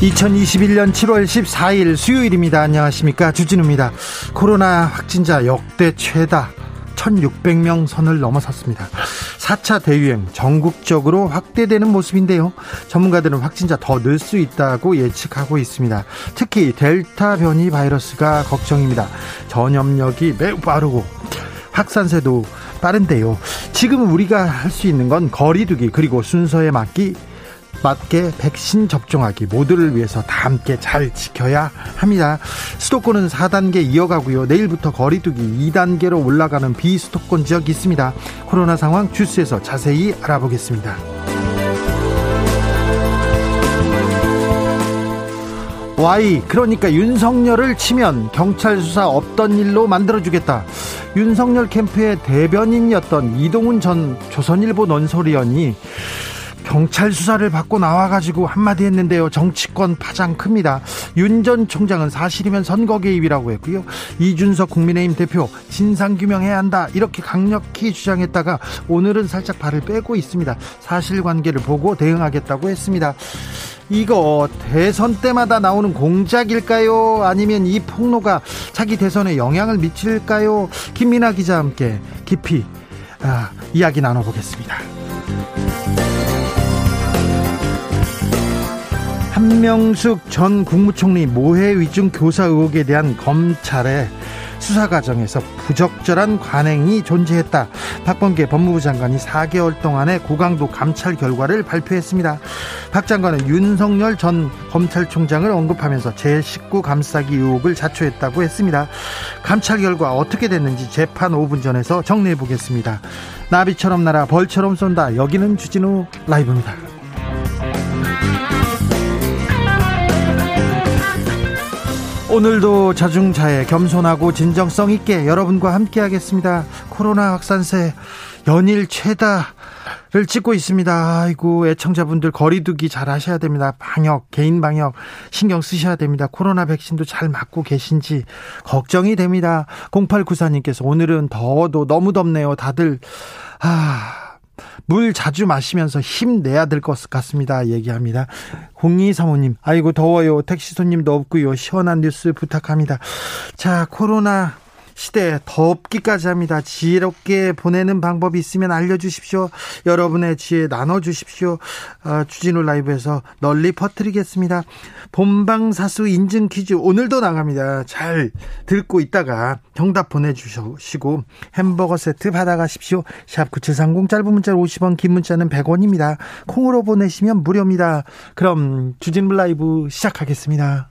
2021년 7월 14일 수요일입니다. 안녕하십니까. 주진우입니다. 코로나 확진자 역대 최다 1600명 선을 넘어섰습니다. 4차 대유행 전국적으로 확대되는 모습인데요. 전문가들은 확진자 더 늘 수 있다고 예측하고 있습니다. 특히 델타 변이 바이러스가 걱정입니다. 전염력이 매우 빠르고 확산세도 빠른데요. 지금 우리가 할 수 있는 건 거리두기 그리고 순서에 맞기 맞게 백신 접종하기 모두를 위해서 다 함께 잘 지켜야 합니다. 수도권은 4단계 이어가고요. 내일부터 거리두기 2단계로 올라가는 비수도권 지역이 있습니다. 코로나 상황 주스에서 자세히 알아보겠습니다. Y 그러니까 윤석열을 치면 경찰 수사 없던 일로 만들어주겠다. 윤석열 캠프의 대변인이었던 이동훈 전 조선일보 논설위원이 경찰 수사를 받고 나와가지고 한마디 했는데요. 정치권 파장 큽니다. 윤 전 총장은 사실이면 선거 개입이라고 했고요. 이준석 국민의힘 대표 진상규명해야 한다. 이렇게 강력히 주장했다가 오늘은 살짝 발을 빼고 있습니다. 사실관계를 보고 대응하겠다고 했습니다. 이거 대선 때마다 나오는 공작일까요? 아니면 이 폭로가 차기 대선에 영향을 미칠까요? 김민아 기자와 함께 깊이 아, 이야기 나눠보겠습니다. 한명숙 전 국무총리 모해 위중 교사 의혹에 대한 검찰의 수사 과정에서 부적절한 관행이 존재했다. 박범계 법무부 장관이 4개월 동안의 고강도 감찰 결과를 발표했습니다. 박 장관은 윤석열 전 검찰총장을 언급하면서 제19 감싸기 의혹을 자초했다고 했습니다. 감찰 결과 어떻게 됐는지 재판 5분 전에서 정리해 보겠습니다. 나비처럼 날아 벌처럼 쏜다. 여기는 주진우 라이브입니다. 오늘도 자중자애 겸손하고 진정성 있게 여러분과 함께 하겠습니다. 코로나 확산세 연일 최다를 찍고 있습니다. 아이고 애청자분들 거리두기 잘 하셔야 됩니다. 방역 개인 방역 신경 쓰셔야 됩니다. 코로나 백신도 잘 맞고 계신지 걱정이 됩니다. 0894님께서 오늘은 더워도 너무 덥네요. 다들 아 물 자주 마시면서 힘내야 될 것 같습니다. 얘기합니다. 0235님, 아이고, 더워요. 택시 손님도 없고요. 시원한 뉴스 부탁합니다. 자, 코로나 시대 덥기까지 합니다. 지혜롭게 보내는 방법이 있으면 알려주십시오. 여러분의 지혜 나눠주십시오. 어, 주진우 라이브에서 널리 퍼뜨리겠습니다. 본방사수 인증 퀴즈 오늘도 나갑니다. 잘 듣고 있다가 정답 보내주시고 햄버거 세트 받아가십시오. 샵 9730 짧은 문자 50원 긴 문자는 100원입니다. 콩으로 보내시면 무료입니다. 그럼 주진우 라이브 시작하겠습니다.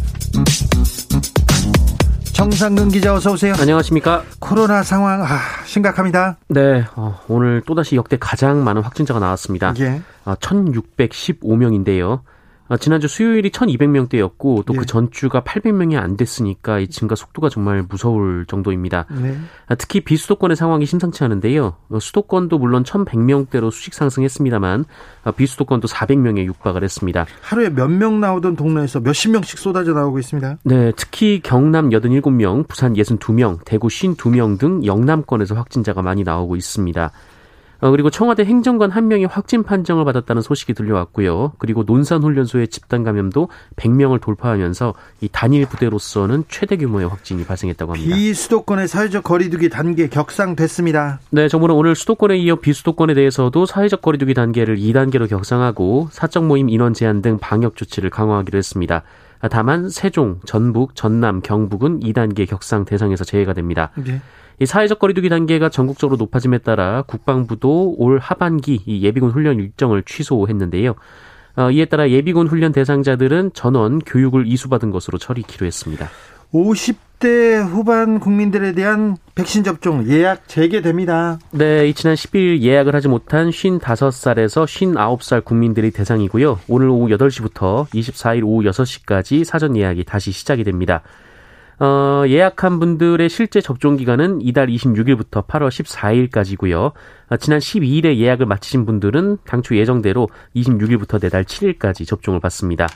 정상근 기자 어서 오세요. 안녕하십니까. 코로나 상황 아, 심각합니다. 네, 어, 오늘 또다시 역대 가장 많은 확진자가 나왔습니다. 예. 어, 1,615명인데요. 아, 지난주 수요일이 1,200명대였고 또그 예. 전주가 800명이 안 됐으니까 이 증가 속도가 정말 무서울 정도입니다. 네. 아, 특히 비수도권의 상황이 심상치 않은데요. 어, 수도권도 물론 1,100명대로 수직 상승했습니다만 아, 비수도권도 400명에 육박을 했습니다. 하루에 몇 명 나오던 동네에서 몇십 명씩 쏟아져 나오고 있습니다. 네, 특히 경남 87명, 부산 62명, 대구 52명 등 영남권에서 확진자가 많이 나오고 있습니다. 어, 그리고 청와대 행정관 한 명이 확진 판정을 받았다는 소식이 들려왔고요. 그리고 논산훈련소의 집단 감염도 100명을 돌파하면서 이 단일 부대로서는 최대 규모의 확진이 발생했다고 합니다. 비수도권의 사회적 거리두기 단계 격상됐습니다. 네, 정부는 오늘 수도권에 이어 비수도권에 대해서도 사회적 거리두기 단계를 2단계로 격상하고 사적 모임 인원 제한 등 방역 조치를 강화하기로 했습니다. 다만 세종, 전북, 전남, 경북은 2단계 격상 대상에서 제외가 됩니다. 네. 이 사회적 거리두기 단계가 전국적으로 높아짐에 따라 국방부도 올 하반기 이 예비군 훈련 일정을 취소했는데요. 어, 이에 따라 예비군 훈련 대상자들은 전원 교육을 이수받은 것으로 처리키로 했습니다. 50대 후반 국민들에 대한 백신 접종 예약 재개됩니다. 네, 지난 10일 예약을 하지 못한 55살에서 59살 국민들이 대상이고요. 오늘 오후 8시부터 24일 오후 6시까지 사전 예약이 다시 시작이 됩니다. 어, 예약한 분들의 실제 접종 기간은 이달 26일부터 8월 14일까지고요. 어, 지난 12일에 예약을 마치신 분들은 당초 예정대로 26일부터 내달 7일까지 접종을 받습니다.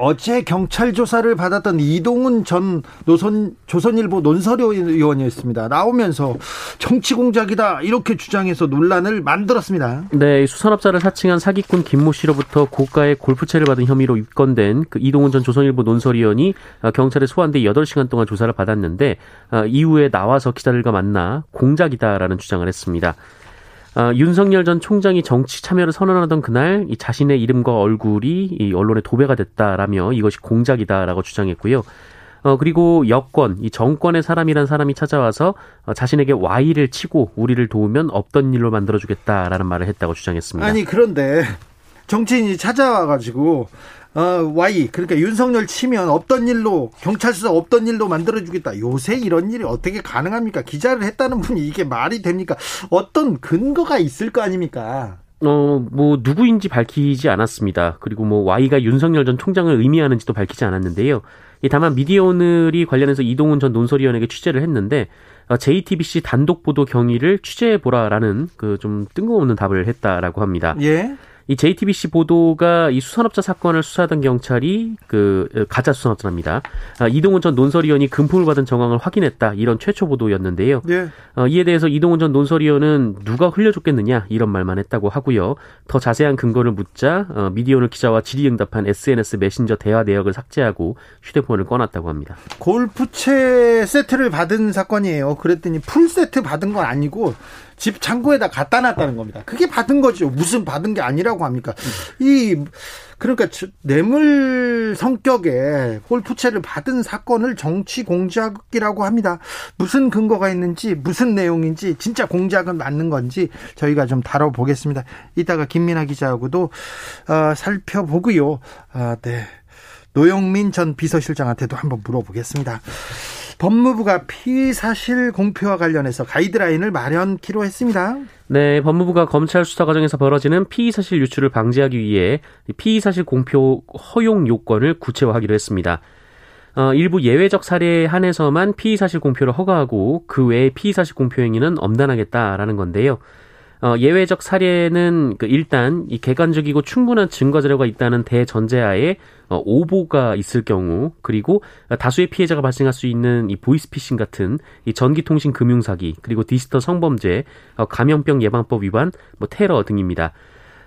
어제 경찰 조사를 받았던 이동훈 전 노선 조선일보 논설위 의원이었습니다. 나오면서 정치 공작이다 이렇게 주장해서 논란을 만들었습니다. 네, 수산업자를 사칭한 사기꾼 김모 씨로부터 고가의 골프채를 받은 혐의로 입건된 그 이동훈 전 조선일보 논설위원이 어, 경찰에 소환돼 8시간 동안 조사를 받았는데 어, 이후에 나와서 기자들과 만나 공작이다라는 주장을 했습니다. 어, 윤석열 전 총장이 정치 참여를 선언하던 그날 이 자신의 이름과 얼굴이 이 언론에 도배가 됐다라며 이것이 공작이다라고 주장했고요. 어, 그리고 여권, 이 정권의 사람이란 사람이 찾아와서 어, 자신에게 와이를 치고 우리를 도우면 없던 일로 만들어주겠다라는 말을 했다고 주장했습니다. 아니, 그런데 정치인이 찾아와가지고 어, Y 그러니까 윤석열 치면 없던 일로 경찰서 없던 일로 만들어주겠다. 요새 이런 일이 어떻게 가능합니까? 기자를 했다는 분이 이게 말이 됩니까? 어떤 근거가 있을 거 아닙니까? 어, 뭐, 누구인지 밝히지 않았습니다. 그리고 뭐, Y가 윤석열 전 총장을 의미하는지도 밝히지 않았는데요. 다만 미디어 오늘이 관련해서 이동훈 전 논설위원에게 취재를 했는데, JTBC 어, 단독 보도 경위를 취재해보라라는 그 좀 뜬금없는 답을 했다라고 합니다. 예. 이 JTBC 보도가 이 수산업자 사건을 수사하던 경찰이 그 가짜 수산업자입니다. 아, 이동훈 전 논설위원이 금품을 받은 정황을 확인했다 이런 최초 보도였는데요. 네. 어, 이에 대해서 이동훈 전 논설위원은 누가 흘려줬겠느냐 이런 말만 했다고 하고요. 더 자세한 근거를 묻자 어, 미디어오늘 기자와 질의응답한 SNS 메신저 대화 내역을 삭제하고 휴대폰을 꺼놨다고 합니다. 골프채 세트를 받은 사건이에요. 그랬더니 풀 세트 받은 건 아니고 집 창고에다 갖다 놨다는 겁니다. 그게 받은 거죠. 무슨 받은 게 아니라고 합니까? 이 그러니까 뇌물 성격의 골프채를 받은 사건을 정치 공작이라고 합니다. 무슨 근거가 있는지 무슨 내용인지 진짜 공작은 맞는 건지 저희가 좀 다뤄보겠습니다. 이따가 김민아 기자하고도 어, 살펴보고요. 아, 네. 노영민 전 비서실장한테도 한번 물어보겠습니다. 법무부가 피의 사실 공표와 관련해서 가이드라인을 마련키로 했습니다. 네, 법무부가 검찰 수사 과정에서 벌어지는 피의 사실 유출을 방지하기 위해 피의 사실 공표 허용 요건을 구체화하기로 했습니다. 어, 일부 예외적 사례에 한해서만 피의 사실 공표를 허가하고 그 외의 피의 사실 공표 행위는 엄단하겠다라는 건데요. 어, 예외적 사례는 그 일단 이 객관적이고 충분한 증거 자료가 있다는 대전제하에 어, 오보가 있을 경우 그리고 다수의 피해자가 발생할 수 있는 이 보이스피싱 같은 이 전기통신 금융사기 그리고 디지털 성범죄, 어, 감염병 예방법 위반, 뭐 테러 등입니다.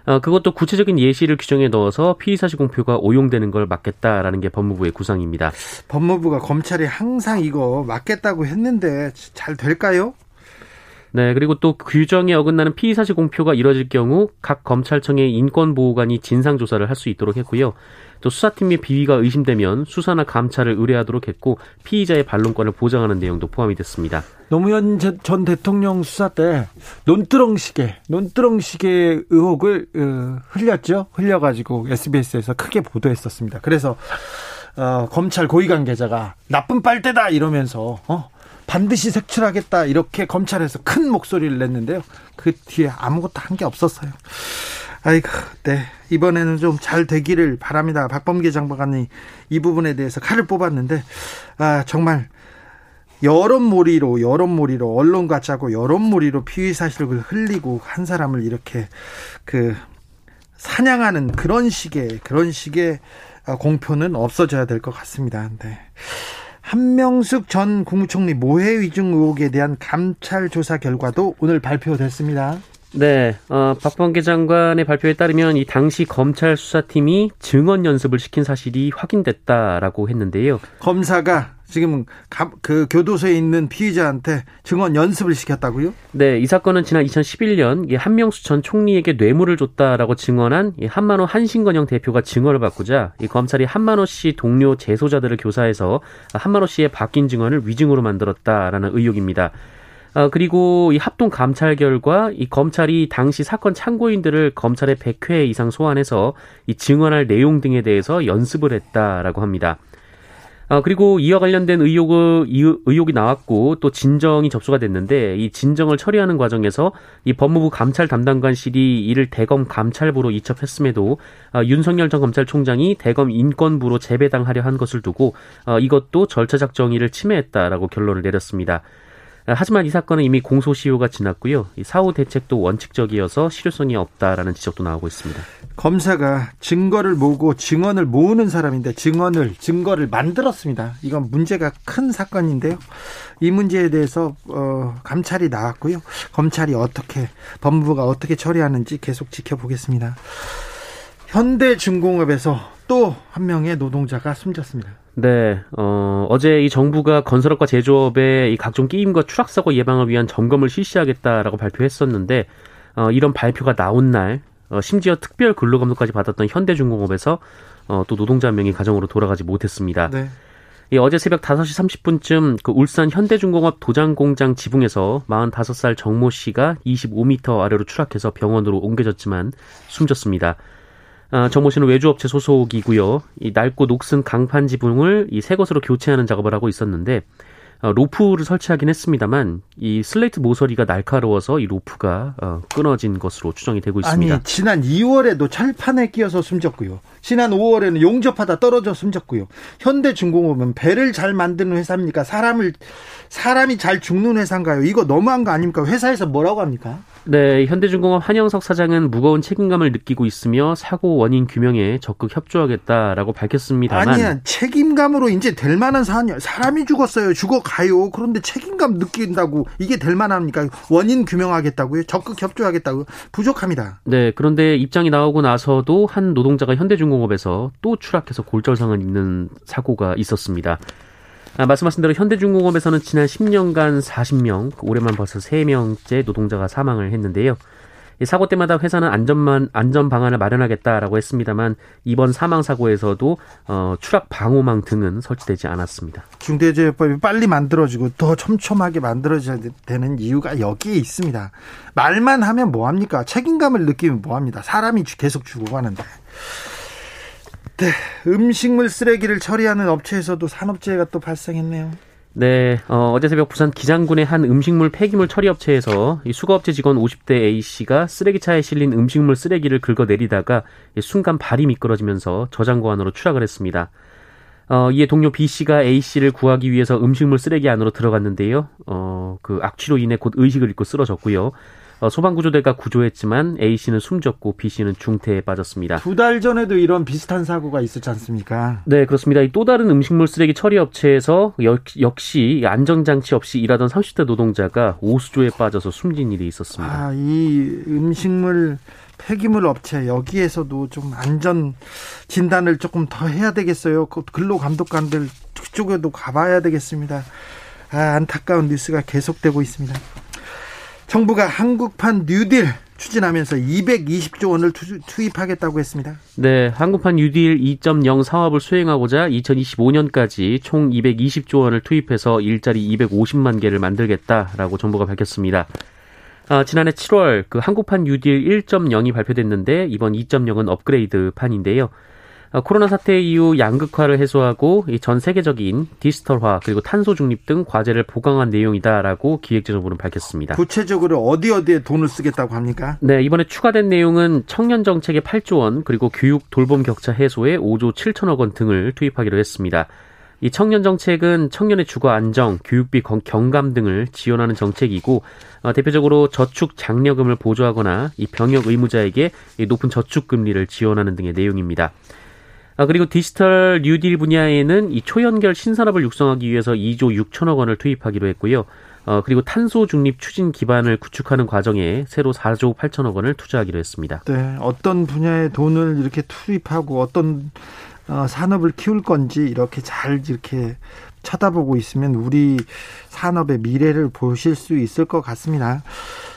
어, 그것도 구체적인 예시를 규정에 넣어서 피의사실 공표가 오용되는 걸 막겠다라는 게 법무부의 구상입니다. 법무부가 검찰이 항상 이거 막겠다고 했는데 잘 될까요? 네, 그리고 또 규정에 어긋나는 피의 사실 공표가 이뤄질 경우 각 검찰청의 인권 보호관이 진상 조사를 할 수 있도록 했고요. 또 수사팀의 비위가 의심되면 수사나 감찰을 의뢰하도록 했고 피의자의 반론권을 보장하는 내용도 포함이 됐습니다. 노무현 전 대통령 수사 때 논두렁식의 논두렁식의 의혹을 어, 흘렸죠. 흘려가지고 SBS에서 크게 보도했었습니다. 그래서 어, 검찰 고위 관계자가 나쁜 빨대다 이러면서 어, 반드시 색출하겠다 이렇게 검찰에서 큰 목소리를 냈는데요. 그 뒤에 아무것도 한 게 없었어요. 아이고, 네. 이번에는 좀 잘 되기를 바랍니다. 박범계 장관이 이 부분에 대해서 칼을 뽑았는데, 아, 정말 여론몰이로, 여론몰이로, 언론과 짜고 여론몰이로 피의 사실을 흘리고 한 사람을 이렇게 그 사냥하는 그런 식의, 그런 식의 공표는 없어져야 될 것 같습니다. 네. 한명숙 전 국무총리 모해 위증 의혹에 대한 감찰 조사 결과도 오늘 발표됐습니다. 네, 어, 박범계 장관의 발표에 따르면 이 당시 검찰 수사팀이 증언 연습을 시킨 사실이 확인됐다라고 했는데요. 검사가 지금 그 교도소에 있는 피의자한테 증언 연습을 시켰다고요? 네, 이 사건은 지난 2011년 한명수 전 총리에게 뇌물을 줬다라고 증언한 한만호 한신건영 대표가 증언을 바꾸자 이 검찰이 한만호 씨 동료 재소자들을 교사해서 한만호 씨의 바뀐 증언을 위증으로 만들었다라는 의혹입니다. 어, 그리고 이 합동 감찰 결과 이 검찰이 당시 사건 참고인들을 검찰에 100회 이상 소환해서 이 증언할 내용 등에 대해서 연습을 했다라고 합니다. 어, 그리고 이와 관련된 의혹을, 의혹이 나왔고 또 진정이 접수가 됐는데 이 진정을 처리하는 과정에서 이 법무부 감찰 담당관실이 이를 대검 감찰부로 이첩했음에도 어, 윤석열 전 검찰총장이 대검 인권부로 재배당하려 한 것을 두고 어, 이것도 절차적 정의를 침해했다라고 결론을 내렸습니다. 하지만 이 사건은 이미 공소시효가 지났고요. 사후 대책도 원칙적이어서 실효성이 없다라는 지적도 나오고 있습니다. 검사가 증거를 모으고 증언을 모으는 사람인데 증언을 증거를 만들었습니다. 이건 문제가 큰 사건인데요. 이 문제에 대해서 어, 감찰이 나왔고요. 검찰이 어떻게 법무부가 어떻게 처리하는지 계속 지켜보겠습니다. 현대중공업에서 또 한 명의 노동자가 숨졌습니다. 네, 어, 어제 이 정부가 건설업과 제조업의 이 각종 끼임과 추락사고 예방을 위한 점검을 실시하겠다라고 발표했었는데, 어, 이런 발표가 나온 날, 어, 심지어 특별 근로감독까지 받았던 현대중공업에서 어, 또 노동자 한 명이 가정으로 돌아가지 못했습니다. 네. 예, 어제 새벽 5시 30분쯤 그 울산 현대중공업 도장공장 지붕에서 45살 정모 씨가 25m 아래로 추락해서 병원으로 옮겨졌지만 숨졌습니다. 아, 정모 씨는 외주업체 소속이고요. 이 낡고 녹슨 강판 지붕을 이 새 것으로 교체하는 작업을 하고 있었는데 어, 로프를 설치하긴 했습니다만 이 슬레이트 모서리가 날카로워서 이 로프가 어, 끊어진 것으로 추정이 되고 있습니다. 아니 지난 2월에도 철판에 끼어서 숨졌고요. 지난 5월에는 용접하다 떨어져 숨졌고요. 현대중공업은 배를 잘 만드는 회사입니까? 사람을 사람이 잘 죽는 회사인가요? 이거 너무한 거 아닙니까? 회사에서 뭐라고 합니까? 네, 현대중공업 한영석 사장은 무거운 책임감을 느끼고 있으며 사고 원인 규명에 적극 협조하겠다라고 밝혔습니다만 아니야 책임감으로 이제 될 만한 사안이 사람이 죽었어요. 죽어 가요. 그런데 책임감 느낀다고 이게 될 만합니까? 원인 규명하겠다고요? 적극 협조하겠다고 부족합니다. 네, 그런데 입장이 나오고 나서도 한 노동자가 현대중공업에서 또 추락해서 골절상을 입는 사고가 있었습니다. 아, 말씀하신 대로 현대중공업에서는 지난 10년간 40명, 올해만 벌써 3명째 노동자가 사망을 했는데요. 이 사고 때마다 회사는 안전만 안전 방안을 마련하겠다라고 했습니다만 이번 사망 사고에서도 어, 추락 방호망 등은 설치되지 않았습니다. 중대재해법이 빨리 만들어지고 더 촘촘하게 만들어져야 되는 이유가 여기에 있습니다. 말만 하면 뭐 합니까? 책임감을 느끼면 뭐 합니다. 사람이 계속 죽어가는데. 네, 음식물 쓰레기를 처리하는 업체에서도 산업재해가 또 발생했네요. 네, 어, 어제 새벽 부산 기장군의 한 음식물 폐기물 처리 업체에서 이 수거업체 직원 50대 A 씨가 쓰레기차에 실린 음식물 쓰레기를 긁어내리다가 순간 발이 미끄러지면서 저장고 안으로 추락을 했습니다. 어, 이에 동료 B 씨가 A 씨를 구하기 위해서 음식물 쓰레기 안으로 들어갔는데요. 어, 그 악취로 인해 곧 의식을 잃고 쓰러졌고요. 어, 소방구조대가 구조했지만 A 씨는 숨졌고 B 씨는 중태에 빠졌습니다. 두 달 전에도 이런 비슷한 사고가 있었지 않습니까? 네, 그렇습니다. 또 다른 음식물 쓰레기 처리 업체에서 역시 안전장치 없이 일하던 30대 노동자가 오수조에 빠져서 숨진 일이 있었습니다. 아, 이 음식물 폐기물 업체 여기에서도 좀 안전 진단을 조금 더 해야 되겠어요. 그 근로 감독관들 그쪽에도 가봐야 되겠습니다. 아, 안타까운 뉴스가 계속되고 있습니다. 정부가 한국판 뉴딜 추진하면서 220조 원을 투입하겠다고 했습니다. 네, 한국판 뉴딜 2.0 사업을 수행하고자 2025년까지 총 220조 원을 투입해서 일자리 250만 개를 만들겠다라고 정부가 밝혔습니다. 아, 지난해 7월 그 한국판 뉴딜 1.0이 발표됐는데 이번 2.0은 업그레이드 판인데요. 어, 코로나 사태 이후 양극화를 해소하고 전 세계적인 디지털화 그리고 탄소 중립 등 과제를 보강한 내용이다라고 기획재정부는 밝혔습니다. 구체적으로 어디 어디에 돈을 쓰겠다고 합니까? 네, 이번에 추가된 내용은 청년 정책에 8조 원 그리고 교육 돌봄 격차 해소에 5조 7천억 원 등을 투입하기로 했습니다. 이 청년 정책은 청년의 주거 안정, 교육비 경감 등을 지원하는 정책이고 어, 대표적으로 저축 장려금을 보조하거나 이 병역 의무자에게 높은 저축 금리를 지원하는 등의 내용입니다. 아, 그리고 디지털 뉴딜 분야에는 이 초연결 신산업을 육성하기 위해서 2조 6천억 원을 투입하기로 했고요. 어, 그리고 탄소 중립 추진 기반을 구축하는 과정에 새로 4조 8천억 원을 투자하기로 했습니다. 네, 어떤 분야에 돈을 이렇게 투입하고 어떤 어, 산업을 키울 건지 이렇게 잘 이렇게 쳐다보고 있으면 우리 산업의 미래를 보실 수 있을 것 같습니다.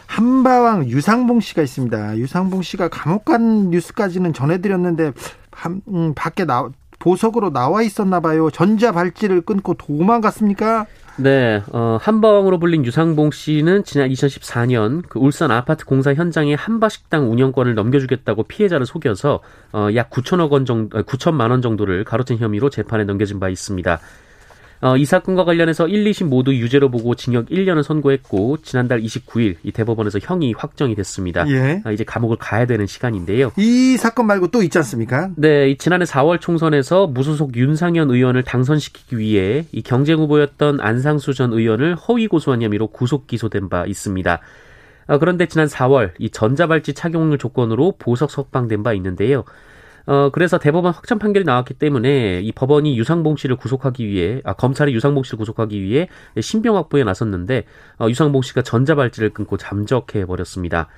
한바왕 유상봉 씨가 있습니다. 유상봉 씨가 감옥 간 뉴스까지는 전해드렸는데 한, 음, 밖에 나 보석으로 나와 있었나 봐요. 전자 발찌를 끊고 도망갔습니까? 네, 어, 한방으로 불린 유상봉 씨는 지난 2014년 그 울산 아파트 공사 현장에 한바식당 운영권을 넘겨주겠다고 피해자를 속여서 어, 약 9천억 원 정도, 9천만 원 정도를 가로챈 혐의로 재판에 넘겨진 바 있습니다. 어, 이 사건과 관련해서 1, 2심 모두 유죄로 보고 징역 1년을 선고했고 지난달 29일 이 대법원에서 형이 확정이 됐습니다. 예. 아, 이제 감옥을 가야 되는 시간인데요. 이 사건 말고 또 있지 않습니까? 네, 지난해 4월 총선에서 무소속 윤상현 의원을 당선시키기 위해 이 경쟁 후보였던 안상수 전 의원을 허위 고소한 혐의로 구속 기소된 바 있습니다. 아, 그런데 지난 4월 이 전자발찌 착용을 조건으로 보석 석방된 바 있는데요. 어, 그래서 대법원 확정 판결이 나왔기 때문에 이 법원이 유상봉 씨를 구속하기 위해, 아, 검찰이 유상봉 씨를 구속하기 위해 신병 확보에 나섰는데, 어, 유상봉 씨가 전자발찌를 끊고 잠적해 버렸습니다.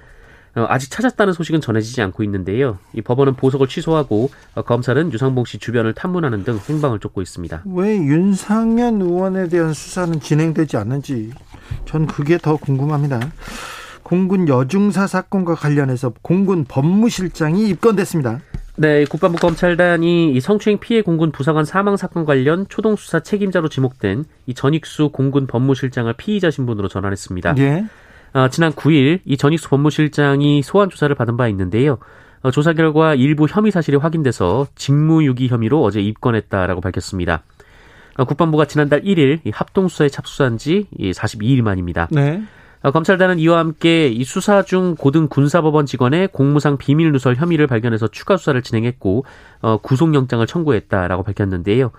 어, 아직 찾았다는 소식은 전해지지 않고 있는데요. 이 법원은 보석을 취소하고 어, 검찰은 유상봉 씨 주변을 탐문하는 등 행방을 쫓고 있습니다. 왜 윤상현 의원에 대한 수사는 진행되지 않는지 전 그게 더 궁금합니다. 공군 여중사 사건과 관련해서 공군 법무실장이 입건됐습니다. 네, 국방부 검찰단이 이 성추행 피해 공군 부사관 사망 사건 관련 초동 수사 책임자로 지목된 이 전익수 공군 법무실장을 피의자 신분으로 전환했습니다. 예. 어, 지난 9일 이 전익수 법무실장이 소환 조사를 받은 바 있는데요. 어, 조사 결과 일부 혐의 사실이 확인돼서 직무유기 혐의로 어제 입건했다라고 밝혔습니다. 어, 국방부가 지난달 1일 이 합동수사에 착수한 지 42일 만입니다. 네. 어, 검찰단은 이와 함께 이 수사 중 고등 군사법원 직원의 공무상 비밀 누설 혐의를 발견해서 추가 수사를 진행했고 어, 구속영장을 청구했다라고 밝혔는데요.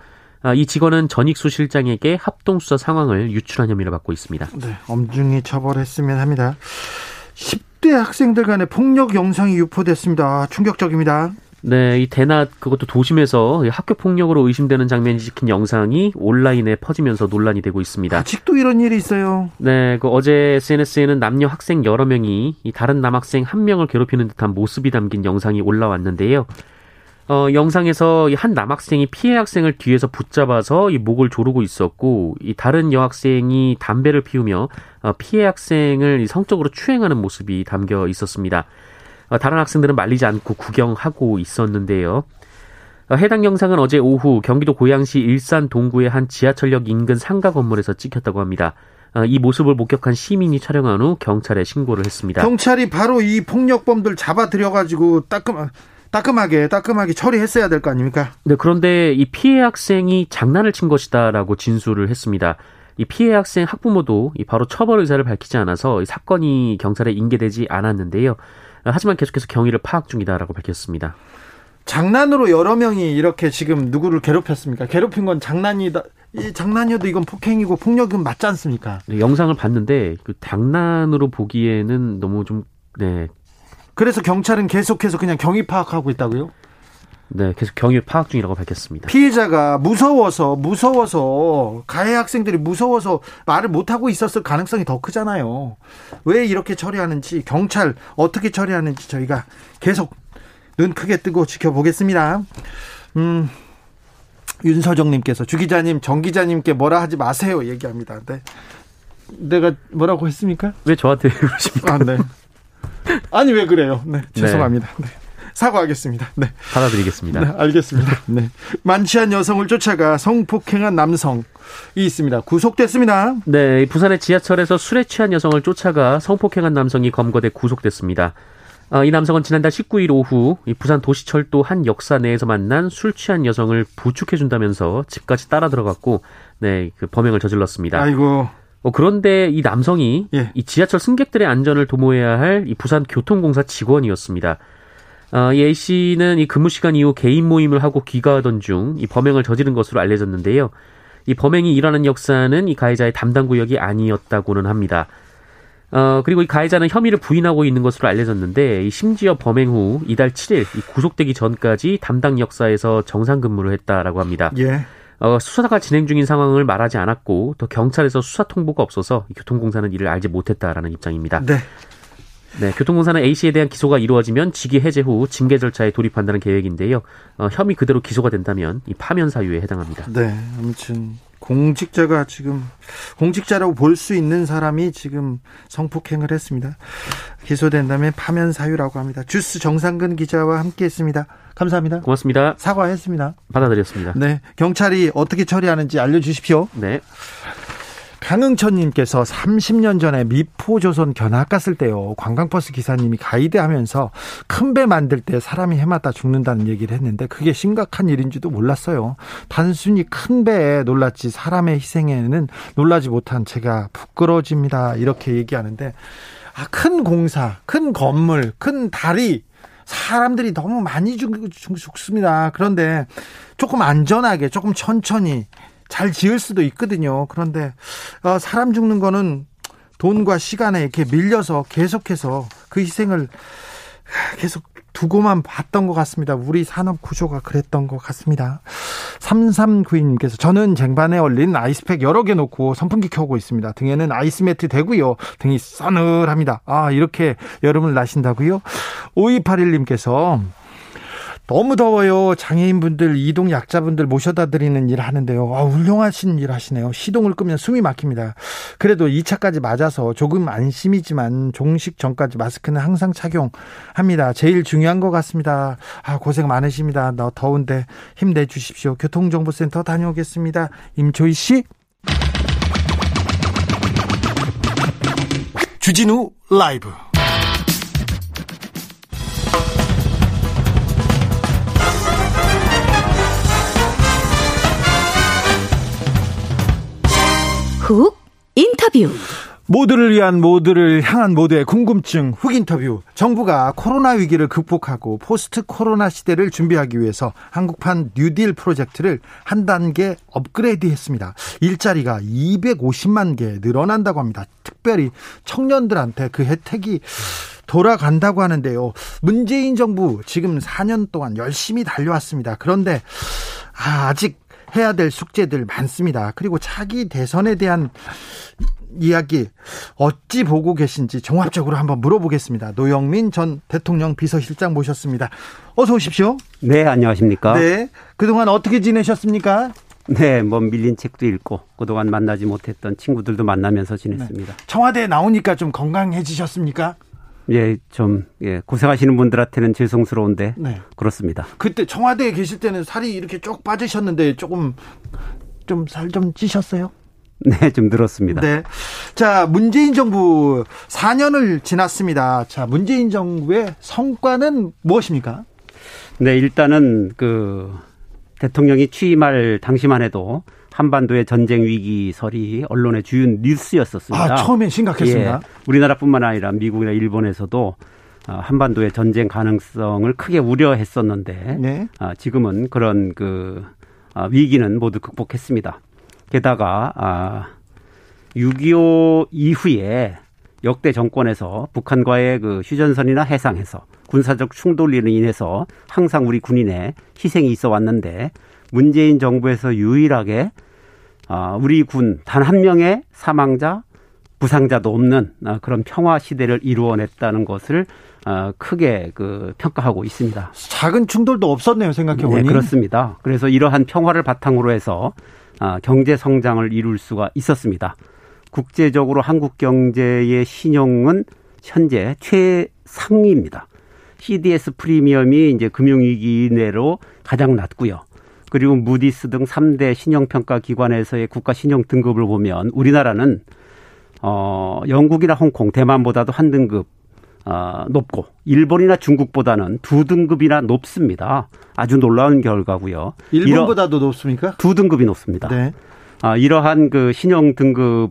아, 이 직원은 전익 수 실장에게 합동수사 상황을 유출한 혐의를 받고 있습니다. 네, 엄중히 처벌했으면 합니다. 10대 학생들 간의 폭력 영상이 유포됐습니다. 충격적입니다. 네, 이 대낮 그것도 도심에서 학교 폭력으로 의심되는 장면이 찍힌 영상이 온라인에 퍼지면서 논란이 되고 있습니다. 아직도 이런 일이 있어요. 네, 그 어제 SNS에는 남녀 학생 여러 명이 이 다른 남학생 한 명을 괴롭히는 듯한 모습이 담긴 영상이 올라왔는데요. 어, 영상에서 한 남학생이 피해 학생을 뒤에서 붙잡아서 이 목을 조르고 있었고, 이 다른 여학생이 담배를 피우며 어, 피해 학생을 성적으로 추행하는 모습이 담겨 있었습니다. 어, 다른 학생들은 말리지 않고 구경하고 있었는데요. 어, 해당 영상은 어제 오후 경기도 고양시 일산 동구의 한 지하철역 인근 상가 건물에서 찍혔다고 합니다. 어, 이 모습을 목격한 시민이 촬영한 후 경찰에 신고를 했습니다. 경찰이 바로 이 폭력범들 잡아들여가지고 따끔 따끔하게 따끔하게 처리했어야 될 거 아닙니까? 네, 그런데 이 피해 학생이 장난을 친 것이다라고 진술을 했습니다. 이 피해 학생 학부모도 바로 처벌 의사를 밝히지 않아서 이 사건이 경찰에 인계되지 않았는데요. 하지만 계속해서 경위를 파악 중이다라고 밝혔습니다. 장난으로 여러 명이 이렇게 지금 누구를 괴롭혔습니까? 괴롭힌 건 장난이다. 이 장난이어도 이건 폭행이고 폭력은 맞지 않습니까? 네, 영상을 봤는데 그 장난으로 보기에는 너무 좀 네. 그래서 경찰은 계속해서 그냥 경위 파악하고 있다고요? 네, 계속 경위 파악 중이라고 밝혔습니다. 피해자가 무서워서 무서워서 가해 학생들이 무서워서 말을 못 하고 있었을 가능성이 더 크잖아요. 왜 이렇게 처리하는지 경찰 어떻게 처리하는지 저희가 계속 눈 크게 뜨고 지켜보겠습니다. 음. 윤서정님께서 주 기자님, 정 기자님께 뭐라 하지 마세요 얘기합니다. 네. 내가 뭐라고 했습니까? 왜 저한테 그러십니까? 아, 네. 아니 왜 그래요? 네, 죄송합니다. 네. 사과하겠습니다. 네. 받아드리겠습니다. 네, 알겠습니다. 네. 만취한 여성을 쫓아가 성폭행한 남성이 있습니다. 구속됐습니다. 네, 부산의 지하철에서 술에 취한 여성을 쫓아가 성폭행한 남성이 검거돼 구속됐습니다. 아, 이 남성은 지난달 19일 오후 부산 도시철도 한 역사 내에서 만난 술 취한 여성을 부축해준다면서 집까지 따라 들어갔고, 네, 그 범행을 저질렀습니다. 아이고. 어, 그런데 이 남성이 예. 이 지하철 승객들의 안전을 도모해야 할 이 부산 교통공사 직원이었습니다. 어, 이 A 씨는 이 근무 시간 이후 개인 모임을 하고 귀가하던 중 이 범행을 저지른 것으로 알려졌는데요. 이 범행이 일어난 역사는 이 가해자의 담당 구역이 아니었다고는 합니다. 어, 그리고 이 가해자는 혐의를 부인하고 있는 것으로 알려졌는데, 심지어 범행 후 이달 7일 구속되기 전까지 담당 역사에서 정상 근무를 했다라고 합니다. 예. 어, 수사가 진행 중인 상황을 말하지 않았고 또 경찰에서 수사 통보가 없어서 교통공사는 이를 알지 못했다라는 입장입니다. 네. 네, 교통공사는 A 씨에 대한 기소가 이루어지면 직위 해제 후 징계 절차에 돌입한다는 계획인데요. 어, 혐의 그대로 기소가 된다면 이 파면 사유에 해당합니다. 네, 아무튼 공직자가 지금 공직자라고 볼 수 있는 사람이 지금 성폭행을 했습니다. 기소된다면 파면 사유라고 합니다. 주스 정상근 기자와 함께했습니다. 감사합니다. 고맙습니다. 사과했습니다. 받아들였습니다. 네, 경찰이 어떻게 처리하는지 알려주십시오. 네. 강흥천님께서 30년 전에 미포 조선 견학 갔을 때요 관광버스 기사님이 가이드하면서 큰 배 만들 때 사람이 해마다 죽는다는 얘기를 했는데 그게 심각한 일인지도 몰랐어요. 단순히 큰 배에 놀랐지 사람의 희생에는 놀라지 못한 제가 부끄러워집니다. 이렇게 얘기하는데 아, 큰 공사, 큰 건물, 큰 다리 사람들이 너무 많이 죽, 죽습니다. 그런데 조금 안전하게, 조금 천천히 잘 지을 수도 있거든요. 그런데 어, 사람 죽는 거는 돈과 시간에 이렇게 밀려서 계속해서 그 희생을 계속 두고만 봤던 것 같습니다. 우리 산업 구조가 그랬던 것 같습니다. 3392님께서 저는 쟁반에 얼린 아이스팩 여러 개 놓고 선풍기 켜고 있습니다. 등에는 아이스매트 대고요. 등이 서늘합니다. 아, 이렇게 여름을 나신다고요? 5281님께서 너무 더워요. 장애인분들, 이동 약자분들 모셔다 드리는 일 하는데요. 아, 훌륭하신 일 하시네요. 시동을 끄면 숨이 막힙니다. 그래도 2차까지 맞아서 조금 안심이지만 종식 전까지 마스크는 항상 착용합니다. 제일 중요한 것 같습니다. 아, 고생 많으십니다. 너 더운데 힘내 주십시오. 교통정보센터 다녀오겠습니다. 임초희 씨. 주진우 라이브. 훅 인터뷰. 모두를 위한 모두를 향한 모두의 궁금증 훅 인터뷰. 정부가 코로나 위기를 극복하고 포스트 코로나 시대를 준비하기 위해서 한국판 뉴딜 프로젝트를 한 단계 업그레이드 했습니다. 일자리가 250만 개 늘어난다고 합니다. 특별히 청년들한테 그 혜택이 돌아간다고 하는데요. 문재인 정부 지금 4년 동안 열심히 달려왔습니다. 그런데 아, 아직 해야 될 숙제들 많습니다. 그리고 차기 대선에 대한 이야기 어찌 보고 계신지 종합적으로 한번 물어보겠습니다. 노영민 전 대통령 비서실장 모셨습니다. 어서 오십시오. 네, 안녕하십니까? 네. 그동안 어떻게 지내셨습니까? 네, 뭐 밀린 책도 읽고 그동안 만나지 못했던 친구들도 만나면서 지냈습니다. 네. 청와대에 나오니까 좀 건강해지셨습니까? 예, 좀 예, 고생하시는 분들한테는 죄송스러운데 네. 그렇습니다. 그때 청와대에 계실 때는 살이 이렇게 쭉 빠지셨는데 조금 좀 살좀 좀 찌셨어요? 네, 좀 늘었습니다. 네. 자, 문재인 정부 4년을 지났습니다. 자, 문재인 정부의 성과는 무엇입니까? 네, 일단은 그 대통령이 취임할 당시만 해도 한반도의 전쟁 위기설이 언론의 주요 뉴스였었습니다. 아, 처음엔 심각했습니다. 예, 우리나라뿐만 아니라 미국이나 일본에서도 어, 한반도의 전쟁 가능성을 크게 우려했었는데 네. 아, 지금은 그런 그 아, 위기는 모두 극복했습니다. 게다가 6.25 아, 이후에 역대 정권에서 북한과의 그 휴전선이나 해상에서 군사적 충돌로 인해서 항상 우리 군인의 희생이 있어 왔는데 문재인 정부에서 유일하게 아, 우리 군 단 한 명의 사망자, 부상자도 없는 아, 그런 평화 시대를 이루어냈다는 것을 아, 크게 그 평가하고 있습니다. 작은 충돌도 없었네요, 생각해 보니. 네, 그렇습니다. 그래서 이러한 평화를 바탕으로 해서 경제 성장을 이룰 수가 있었습니다. 국제적으로 한국 경제의 신용은 현재 최상위입니다. CDS 프리미엄이 이제 금융위기 내로 가장 낮고요. 그리고 무디스 등 3대 신용평가 기관에서의 국가 신용 등급을 보면 우리나라는 어 영국이나 홍콩, 대만보다도 한 등급 어, 높고 일본이나 중국보다는 두 등급이나 높습니다. 아주 놀라운 결과고요. 일본보다도 이러, 높습니까? 두 등급이 높습니다. 네. 아, 이러한 그 신용 등급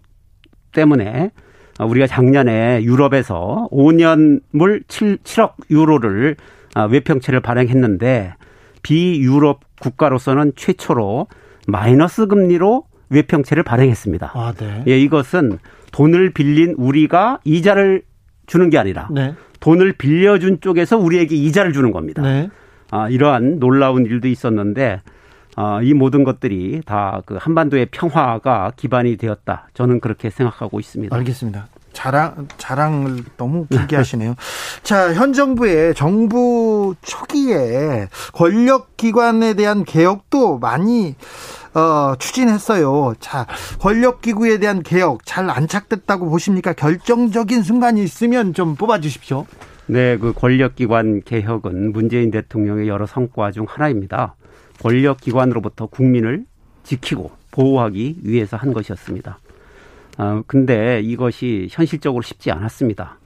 때문에 우리가 작년에 유럽에서 5년물 7, 7억 유로를 아, 외평채를 발행했는데 비유럽 국가로서는 최초로 마이너스 금리로 외평채를 발행했습니다. 아, 네. 예, 이것은 돈을 빌린 우리가 이자를 주는 게 아니라 네. 돈을 빌려준 쪽에서 우리에게 이자를 주는 겁니다. 네. 아, 이러한 놀라운 일도 있었는데 어, 이 모든 것들이 다 그 한반도의 평화가 기반이 되었다. 저는 그렇게 생각하고 있습니다. 알겠습니다. 자랑 자랑을 너무 길게 하시네요. 자, 현 정부의 정부 초기에 권력 기관에 대한 개혁도 많이 어, 추진했어요. 자, 권력 기구에 대한 개혁 잘 안착됐다고 보십니까? 결정적인 순간이 있으면 좀 뽑아 주십시오. 네, 그 권력 기관 개혁은 문재인 대통령의 여러 성과 중 하나입니다. 권력 기관으로부터 국민을 지키고 보호하기 위해서 한 것이었습니다. 어, 근데 이것이 현실적으로 쉽지 않았습니다.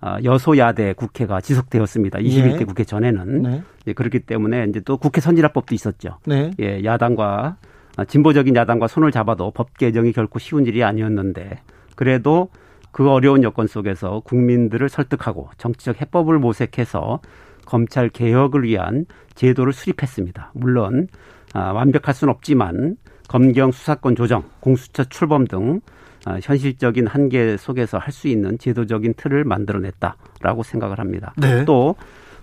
어, 여소야대 국회가 지속되었습니다. 21대 네. 국회 전에는. 네. 예, 그렇기 때문에 이제 또 국회 선진화법도 있었죠. 네. 예, 야당과 아, 진보적인 야당과 손을 잡아도 법 개정이 결코 쉬운 일이 아니었는데 그래도 그 어려운 여건 속에서 국민들을 설득하고 정치적 해법을 모색해서 검찰 개혁을 위한 제도를 수립했습니다. 물론 아, 완벽할 수는 없지만 검경 수사권 조정, 공수처 출범 등 아, 현실적인 한계 속에서 할 수 있는 제도적인 틀을 만들어냈다라고 생각을 합니다. 네. 또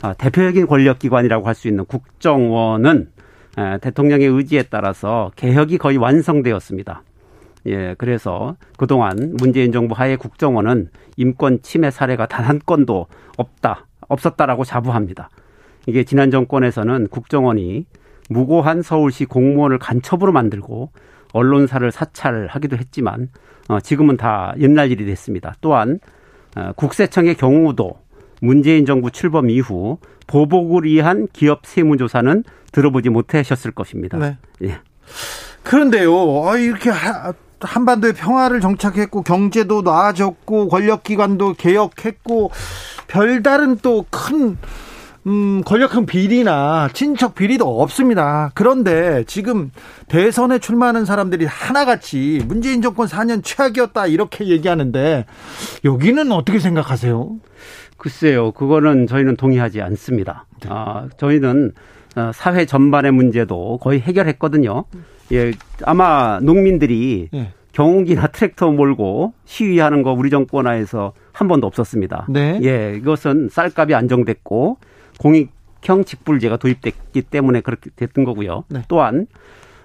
아, 대표적인 권력기관이라고 할 수 있는 국정원은 아, 대통령의 의지에 따라서 개혁이 거의 완성되었습니다. 예, 그래서 그동안 문재인 정부 하에 국정원은 인권 침해 사례가 단 한 건도 없다, 없었다라고 자부합니다. 이게 지난 정권에서는 국정원이 무고한 서울시 공무원을 간첩으로 만들고 언론사를 사찰하기도 했지만 어, 지금은 다 옛날 일이 됐습니다. 또한 어, 국세청의 경우도 문재인 정부 출범 이후 보복을 위한 기업 세무조사는 들어보지 못하셨을 것입니다. 네. 예. 그런데요, 아, 이렇게 한반도의 평화를 정착했고 경제도 나아졌고 권력기관도 개혁했고 별다른 또 큰 음, 권력형 비리나 친척 비리도 없습니다. 그런데 지금 대선에 출마하는 사람들이 하나같이 문재인 정권 4년 최악이었다 이렇게 얘기하는데 여기는 어떻게 생각하세요? 글쎄요, 그거는 저희는 동의하지 않습니다. 네. 아, 저희는 어, 사회 전반의 문제도 거의 해결했거든요. 예, 아마 농민들이 네. 경운기나 트랙터 몰고 시위하는 거 우리 정권 하에서 한 번도 없었습니다. 네. 예, 이것은 쌀값이 안정됐고 공익형 직불제가 도입됐기 때문에 그렇게 됐던 거고요. 네. 또한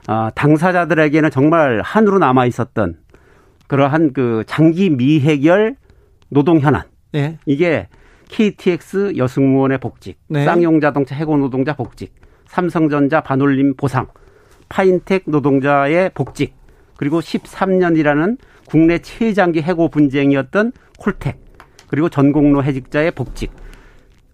아, 당사자들에게는 정말 한으로 남아 있었던 그러한 그 장기 미해결 노동 현안. 네. 이게 KTX 여승무원의 복직, 네. 쌍용자동차 해고 노동자 복직, 삼성전자 반올림 보상, 파인텍 노동자의 복직, 그리고 13년이라는 국내 최장기 해고 분쟁이었던 콜텍, 그리고 전공로 해직자의 복직,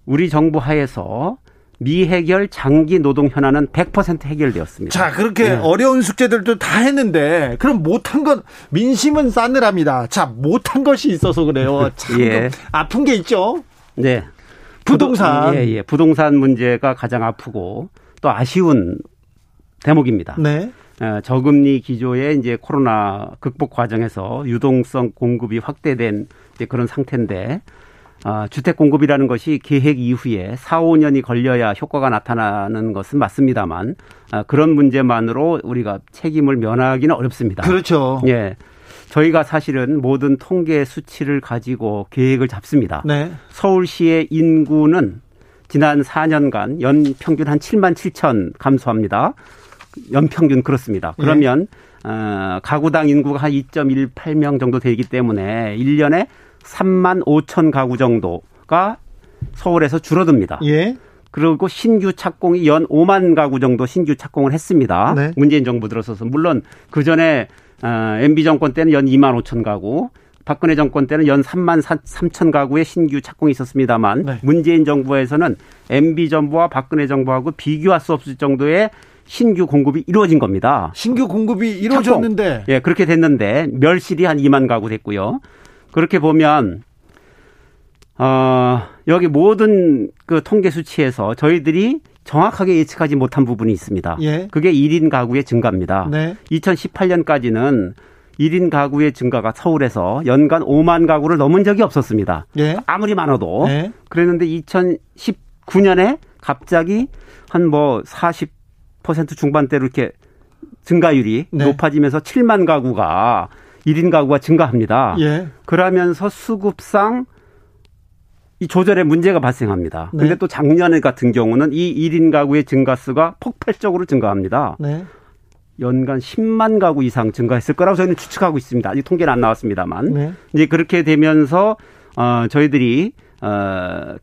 우리 정부 하에서 미해결 장기 노동 현안은 100% 해결되었습니다. 자, 그렇게 네. 어려운 숙제들도 다 했는데 그럼 못한 건 민심은 싸늘합니다. 자, 못한 것이 있어서 그래요. 참 예. 아픈 게 있죠. 네. 부동산. 예, 예. 부동산 문제가 가장 아프고 또 아쉬운 대목입니다. 네. 어, 저금리 기조의 이제 코로나 극복 과정에서 유동성 공급이 확대된 그런 상태인데 아, 주택 공급이라는 것이 계획 이후에 4, 5년이 걸려야 효과가 나타나는 것은 맞습니다만 아, 그런 문제만으로 우리가 책임을 면하기는 어렵습니다. 그렇죠. 예. 저희가 사실은 모든 통계 수치를 가지고 계획을 잡습니다. 네. 서울시의 인구는 지난 4년간 연 평균 한 7만 7천 감소합니다. 연 평균 그렇습니다. 그러면 네. 어, 가구당 인구가 한 2.18명 정도 되기 때문에 1년에 3만 5천 가구 정도가 서울에서 줄어듭니다. 예. 그리고 신규 착공이 연 5만 가구 정도 신규 착공을 했습니다. 네. 문재인 정부 들어서서 물론 그 전에 어, MB 정권 때는 연 2만 5천 가구, 박근혜 정권 때는 연 3만 3천 가구의 신규 착공이 있었습니다만 네. 문재인 정부에서는 MB 정부와 박근혜 정부하고 비교할 수 없을 정도의 신규 공급이 이루어진 겁니다. 신규 공급이 이루어졌는데 착공. 예, 그렇게 됐는데 멸실이 한 2만 가구 됐고요. 그렇게 보면 어, 여기 모든 그 통계 수치에서 저희들이 정확하게 예측하지 못한 부분이 있습니다. 예. 그게 1인 가구의 증가입니다. 네. 2018년까지는 1인 가구의 증가가 서울에서 연간 5만 가구를 넘은 적이 없었습니다. 예. 아무리 많아도. 예. 그랬는데 2019년에 갑자기 한 뭐 40% 중반대로 이렇게 증가율이 네. 높아지면서 7만 가구가 1인 가구가 증가합니다. 예. 그러면서 수급상 이 조절에 문제가 발생합니다. 네. 근데 또 작년 같은 경우는 이 1인 가구의 증가수가 폭발적으로 증가합니다. 네. 연간 10만 가구 이상 증가했을 거라고 저희는 추측하고 있습니다. 아직 통계는 안 나왔습니다만. 네. 이제 그렇게 되면서 어 저희들이 어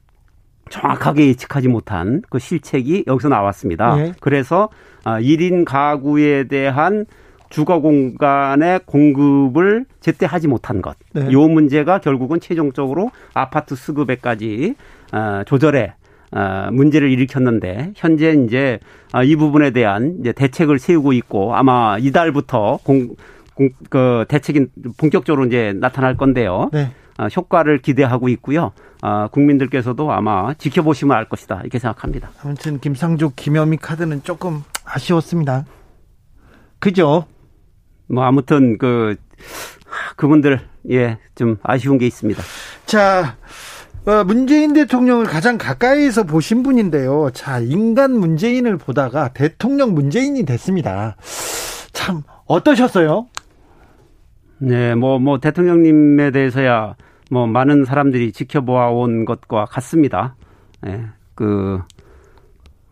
정확하게 예측하지 못한 그 실책이 여기서 나왔습니다. 네. 그래서 어 1인 가구에 대한 주거 공간의 공급을 제때 하지 못한 것. 네. 이 문제가 결국은 최종적으로 아파트 수급에까지 어, 조절에 어, 문제를 일으켰는데 현재 이제 어, 이 부분에 대한 이제 대책을 세우고 있고 아마 이달부터 공, 공, 그 대책이 본격적으로 이제 나타날 건데요. 네. 어, 효과를 기대하고 있고요. 어, 국민들께서도 아마 지켜보시면 알 것이다 이렇게 생각합니다. 아무튼 김상조, 김현미 카드는 조금 아쉬웠습니다. 그죠? 뭐 아무튼 그 그분들 예 좀 아쉬운 게 있습니다. 자. 어, 문재인 대통령을 가장 가까이에서 보신 분인데요. 자, 인간 문재인을 보다가 대통령 문재인이 됐습니다. 참, 어떠셨어요? 네, 뭐, 뭐, 대통령님에 대해서야 뭐, 많은 사람들이 지켜보아 온 것과 같습니다. 예, 그,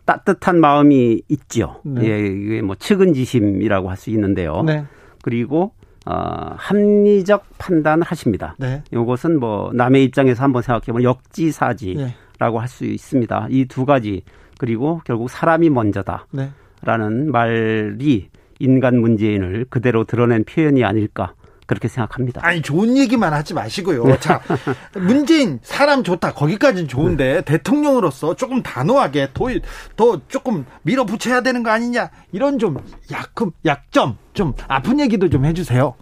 따뜻한 마음이 있죠. 네. 예, 이게 뭐, 측은지심이라고 할 수 있는데요. 네. 그리고 어, 합리적 판단을 하십니다. 네. 이것은 뭐 남의 입장에서 한번 생각해보면 역지사지라고 네. 할수 있습니다. 이 두 가지 그리고 결국 사람이 먼저다라는 네. 말이 인간 문재인을 그대로 드러낸 표현이 아닐까 그렇게 생각합니다. 아니 좋은 얘기만 하지 마시고요. 네. 자 문재인 사람 좋다 거기까지는 좋은데 네. 대통령으로서 조금 단호하게 더, 더 조금 밀어붙여야 되는 거 아니냐 이런 좀 약금 약점 좀 아픈 얘기도 좀 해주세요.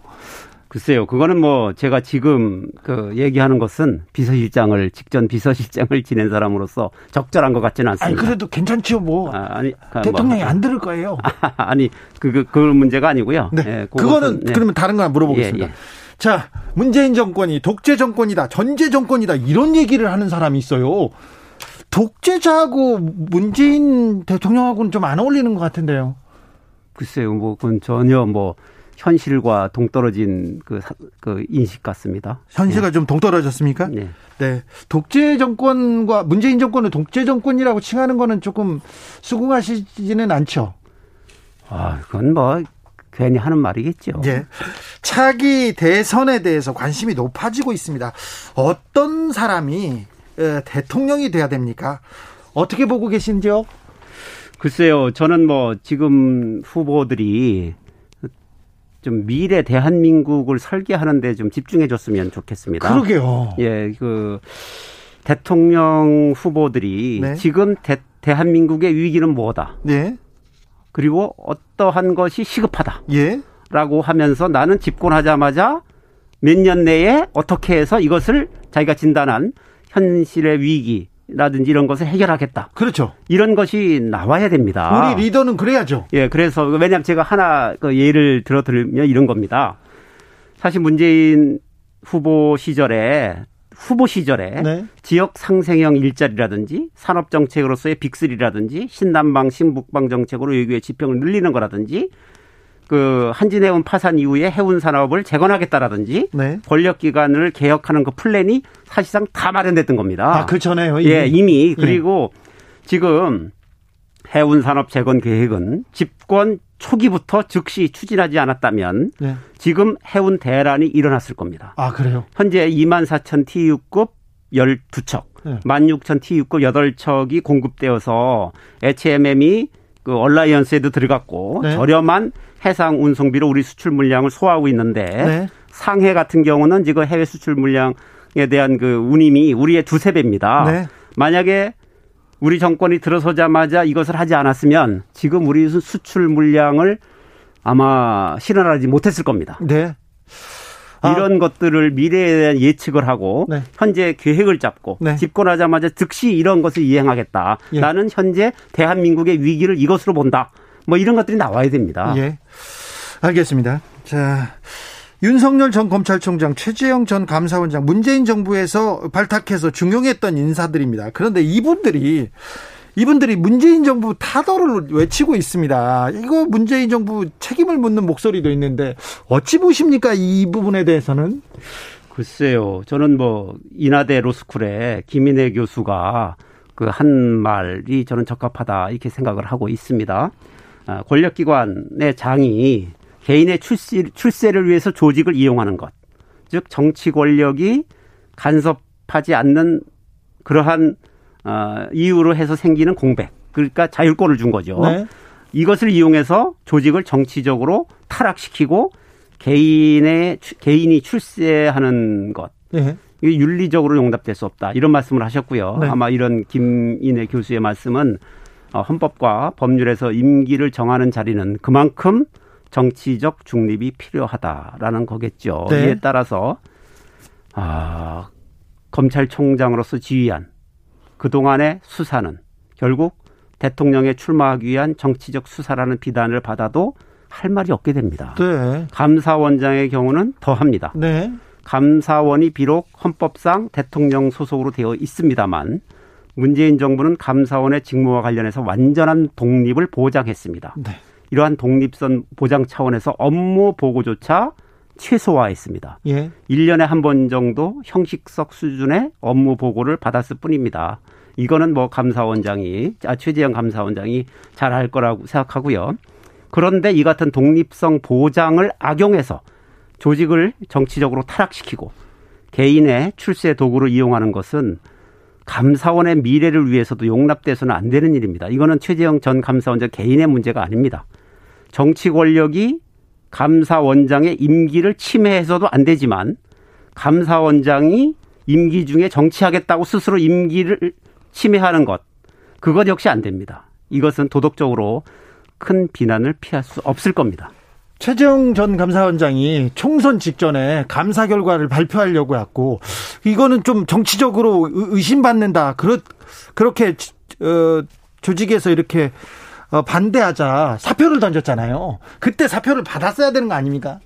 글쎄요, 그거는 뭐 제가 지금 그 얘기하는 것은 비서실장을 직전 비서실장을 지낸 사람으로서 적절한 것 같지는 않습니다. 아니 그래도 괜찮지요, 뭐. 아, 니 아, 대통령이 뭐. 안 들을 거예요. 아, 니 그, 그, 그 문제가 아니고요. 네. 예, 그거는 네. 그러면 다른 거 물어보겠습니다. 예, 예. 자, 문재인 정권이 독재 정권이다, 전제 정권이다 이런 얘기를 하는 사람이 있어요. 독재자하고 문재인 대통령하고는 좀 안 어울리는 것 같은데요. 글쎄요, 뭐 그건 전혀 뭐 현실과 동떨어진 그, 그 인식 같습니다. 현실과 네. 좀 동떨어졌습니까? 네. 네. 독재 정권과 문재인 정권을 독재 정권이라고 칭하는 거는 조금 수긍하시지는 않죠. 아, 그건 뭐 괜히 하는 말이겠죠. 예. 차기 대선에 대해서 관심이 높아지고 있습니다. 어떤 사람이 대통령이 돼야 됩니까? 어떻게 보고 계신지요? 글쎄요, 저는 뭐 지금 후보들이 좀 미래 대한민국을 설계하는데 좀 집중해 줬으면 좋겠습니다. 그러게요. 예, 그 대통령 후보들이 네. 지금 대, 대한민국의 위기는 뭐다. 네. 그리고 어떠한 것이 시급하다. 예. 라고 하면서 나는 집권하자마자 몇 년 내에 어떻게 해서 이것을 자기가 진단한 현실의 위기, 라든지 이런 것을 해결하겠다. 그렇죠. 이런 것이 나와야 됩니다. 우리 리더는 그래야죠. 예, 그래서 왜냐하면 제가 하나 그 예를 들어 들면 이런 겁니다. 사실 문재인 후보 시절에 후보 시절에 네. 지역 상생형 일자리라든지 산업 정책으로서의 빅3라든지 신남방 신북방 정책으로 여기에 지평을 늘리는 거라든지 그 한진해운 파산 이후에 해운 산업을 재건하겠다라든지 네. 권력 기관을 개혁하는 그 플랜이 사실상 다 마련됐던 겁니다. 아, 그 전에요. 이미. 예, 이미 예. 그리고 예. 지금 해운 산업 재건 계획은 집권 초기부터 즉시 추진하지 않았다면 네. 지금 해운 대란이 일어났을 겁니다. 아, 그래요? 현재 2만 4천 TU급 12척, 네. 1만 6천 TU급 8척이 공급되어서 HMM이 그 얼라이언스에도 들어갔고 네. 저렴한 해상 운송비로 우리 수출 물량을 소화하고 있는데 네. 상해 같은 경우는 지금 해외 수출 물량에 대한 그 운임이 우리의 두세 배입니다. 네. 만약에 우리 정권이 들어서자마자 이것을 하지 않았으면 지금 우리 수출 물량을 아마 실현하지 못했을 겁니다. 네. 아. 이런 것들을 미래에 대한 예측을 하고 네. 현재 계획을 잡고 네. 집권하자마자 즉시 이런 것을 이행하겠다. 예. 나는 현재 대한민국의 위기를 이것으로 본다. 뭐 이런 것들이 나와야 됩니다. 예. 알겠습니다. 자. 윤석열 전 검찰총장, 최재형 전 감사원장, 문재인 정부에서 발탁해서 중용했던 인사들입니다. 그런데 이분들이 이분들이 문재인 정부 타도를 외치고 있습니다. 이거 문재인 정부 책임을 묻는 목소리도 있는데 어찌 보십니까 이 부분에 대해서는? 글쎄요. 저는 뭐 인하대 로스쿨의 김인혜 교수가 그 한 말이 저는 적합하다 이렇게 생각을 하고 있습니다. 아, 권력기관의 장이 개인의 출세, 출세를 위해서 조직을 이용하는 것. 즉 정치 권력이 간섭하지 않는 그러한 어, 이유로 해서 생기는 공백. 그러니까 자율권을 준 거죠. 네. 이것을 이용해서 조직을 정치적으로 타락시키고 개인의 개인이 출세하는 것. 네. 이게 윤리적으로 용납될 수 없다. 이런 말씀을 하셨고요. 네. 아마 이런 김인혜 교수의 말씀은 어, 헌법과 법률에서 임기를 정하는 자리는 그만큼 정치적 중립이 필요하다라는 거겠죠. 네. 이에 따라서 아, 검찰총장으로서 지휘한 그동안의 수사는 결국 대통령에 출마하기 위한 정치적 수사라는 비단을 받아도 할 말이 없게 됩니다. 네. 감사원장의 경우는 더 합니다. 네. 감사원이 비록 헌법상 대통령 소속으로 되어 있습니다만 문재인 정부는 감사원의 직무와 관련해서 완전한 독립을 보장했습니다. 네. 이러한 독립선 보장 차원에서 업무 보고조차 최소화했습니다. 예. 1년에 한 번 정도 형식적 수준의 업무 보고를 받았을 뿐입니다. 이거는 뭐 감사원장이 아 최재형 감사원장이 잘 할 거라고 생각하고요. 그런데 이 같은 독립성 보장을 악용해서 조직을 정치적으로 타락시키고 개인의 출세 도구로 이용하는 것은 감사원의 미래를 위해서도 용납돼서는 안 되는 일입니다. 이거는 최재형 전 감사원장 개인의 문제가 아닙니다. 정치 권력이 감사원장의 임기를 침해해서도 안 되지만 감사원장이 임기 중에 정치하겠다고 스스로 임기를 침해하는 것 그것 역시 안 됩니다. 이것은 도덕적으로 큰 비난을 피할 수 없을 겁니다. 최재형 전 감사원장이 총선 직전에 감사 결과를 발표하려고 했고 이거는 좀 정치적으로 의심받는다. 그렇 그렇게 어, 조직에서 이렇게 어, 반대하자 사표를 던졌잖아요. 그때 사표를 받았어야 되는 거 아닙니까?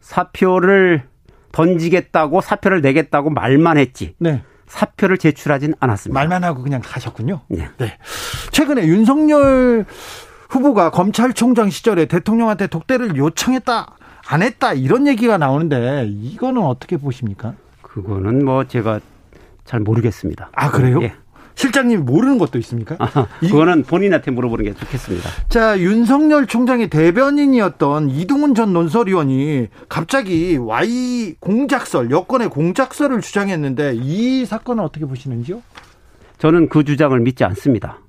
사표를 던지겠다고 사표를 내겠다고 말만 했지. 네. 사표를 제출하진 않았습니다. 말만 하고 그냥 가셨군요. 네. 네. 최근에 윤석열 후보가 검찰총장 시절에 대통령한테 독대를 요청했다, 안 했다 이런 얘기가 나오는데 이거는 어떻게 보십니까? 그거는 뭐 제가 잘 모르겠습니다. 아 그래요? 예. 실장님 모르는 것도 있습니까? 아, 그거는 본인한테 물어보는 게 좋겠습니다. 자, 윤석열 총장의 대변인이었던 이동훈 전 논설위원이 갑자기 Y 공작설, 여권의 공작설을 주장했는데 이 사건은 어떻게 보시는지요? 저는 그 주장을 믿지 않습니다.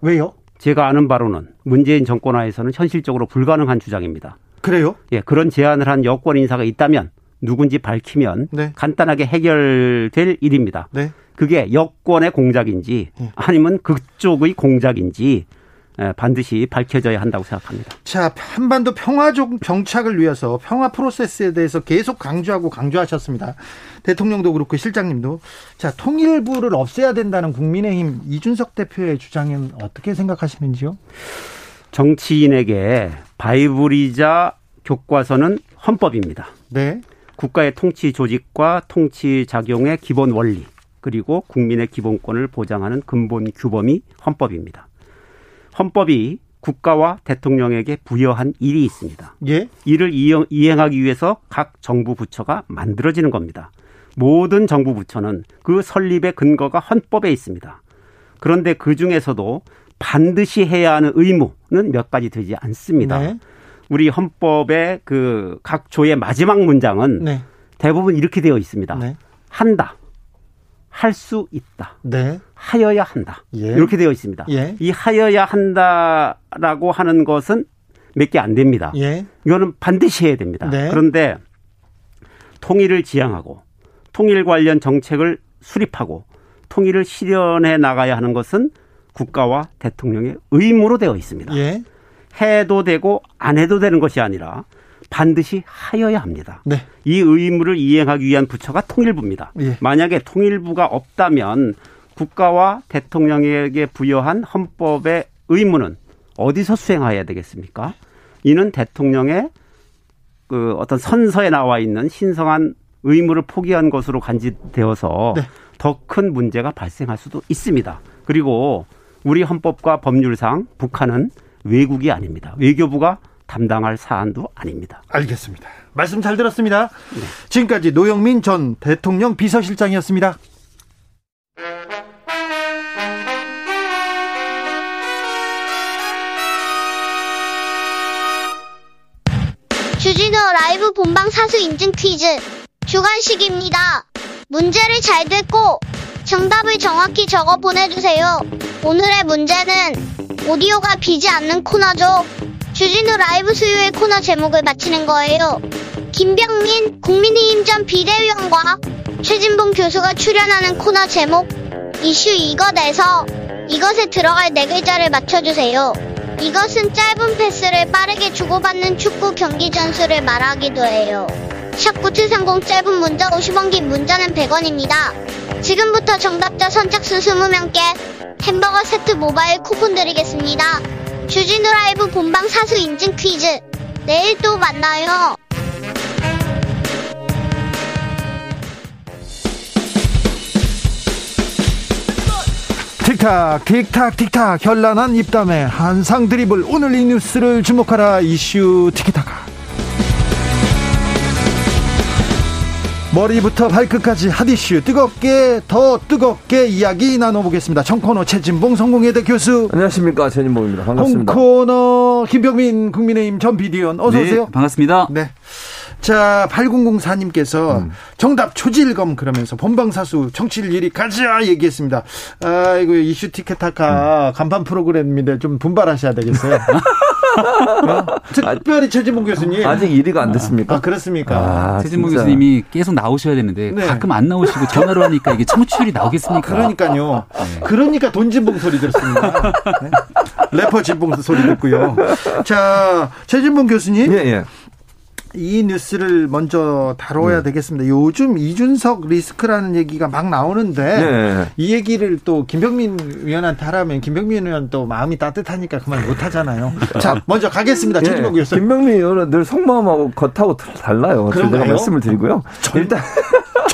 왜요? 제가 아는 바로는 문재인 정권하에서는 현실적으로 불가능한 주장입니다. 그래요? 예, 그런 제안을 한 여권 인사가 있다면 누군지 밝히면 네. 간단하게 해결될 일입니다. 네. 그게 여권의 공작인지 네. 아니면 그쪽의 공작인지 반드시 밝혀져야 한다고 생각합니다. 자, 한반도 평화 정착을 위해서 평화 프로세스에 대해서 계속 강조하고 강조하셨습니다. 대통령도 그렇고 실장님도. 자, 통일부를 없애야 된다는 국민의힘 이준석 대표의 주장은 어떻게 생각하시는지요? 정치인에게 바이블이자 교과서는 헌법입니다. 네. 국가의 통치 조직과 통치 작용의 기본 원리 그리고 국민의 기본권을 보장하는 근본 규범이 헌법입니다. 헌법이 국가와 대통령에게 부여한 일이 있습니다. 예? 이를 이행하기 위해서 각 정부 부처가 만들어지는 겁니다. 모든 정부 부처는 그 설립의 근거가 헌법에 있습니다. 그런데 그 중에서도 반드시 해야 하는 의무는 몇 가지 되지 않습니다. 네. 우리 헌법의 그 각 조의 마지막 문장은 네. 대부분 이렇게 되어 있습니다. 네. 한다. 할 수 있다. 네. 하여야 한다. 예. 이렇게 되어 있습니다. 예. 이 하여야 한다라고 하는 것은 몇 개 안 됩니다. 예. 이거는 반드시 해야 됩니다. 네. 그런데 통일을 지향하고 통일 관련 정책을 수립하고 통일을 실현해 나가야 하는 것은 국가와 대통령의 의무로 되어 있습니다. 예. 해도 되고 안 해도 되는 것이 아니라 반드시 하여야 합니다. 네. 이 의무를 이행하기 위한 부처가 통일부입니다. 예. 만약에 통일부가 없다면 국가와 대통령에게 부여한 헌법의 의무는 어디서 수행해야 되겠습니까? 이는 대통령의 그 어떤 선서에 나와 있는 신성한 의무를 포기한 것으로 간지되어서 네. 더큰 문제가 발생할 수도 있습니다. 그리고 우리 헌법과 법률상 북한은 외국이 아닙니다. 외교부가 담당할 사안도 아닙니다. 알겠습니다. 말씀 잘 들었습니다. 네. 지금까지 노영민 전 대통령 비서실장이었습니다. 주진우 라이브 본방 사수 인증 퀴즈 주관식입니다. 문제를 잘 듣고 정답을 정확히 적어 보내주세요. 오늘의 문제는 오디오가 비지 않는 코너죠. 주진우 라이브 수요일 코너 제목을 맞히는 거예요. 김병민 국민의힘 전 비대위원과 최진봉 교수가 출연하는 코너 제목 이슈 이것에서 이것에 들어갈 네 글자를 맞춰주세요. 이것은 짧은 패스를 빠르게 주고받는 축구 경기 전술을 말하기도 해요. 샵9730 짧은 문자 50원 긴 문자는 100원입니다. 지금부터 정답자 선착순 20명께 햄버거 세트 모바일 쿠폰 드리겠습니다. 주진우 라이브 본방 사수 인증 퀴즈. 내일 또 만나요. 틱탁 틱탁 틱탁 현란한 입담의 한상 드리블 오늘 이 뉴스를 주목하라 이슈 티키타카 머리부터 발끝까지 핫이슈 뜨겁게 더 뜨겁게 이야기 나눠보겠습니다. 청코너 최진봉 성공회대 교수 안녕하십니까 최진봉입니다. 반갑습니다. 홍코너 김병민 국민의힘 전 비디언 어서 오세요. 네, 반갑습니다. 네. 자, 8004님께서 음. 정답 초질검 그러면서 본방사수 정치일 일이 가자 얘기했습니다. 아이고, 이슈 티켓타카 음. 간판 프로그램인데 좀 분발하셔야 되겠어요. 어? 특별히 최진봉 교수님. 아직 1위가 안 됐습니까? 아, 그렇습니까? 아, 최진봉 진짜. 교수님이 계속 나오셔야 되는데 네. 가끔 안 나오시고 전화로 하니까 이게 청취율이 나오겠습니까? 그러니까요. 네. 그러니까 돈진봉 소리 들었습니다. 네? 래퍼 진봉 소리 듣고요. 자, 최진봉 교수님. 예, 예. 이 뉴스를 먼저 다뤄야 네. 되겠습니다. 요즘 이준석 리스크라는 얘기가 막 나오는데 네. 이 얘기를 또 김병민 위원한테 하라면 김병민 위원 또 마음이 따뜻하니까 그만 못 하잖아요. 자, 먼저 가겠습니다. 네. 김병민 위원은 늘 속마음하고 겉하고 달라요. 제가 말씀을 드리고요. 일단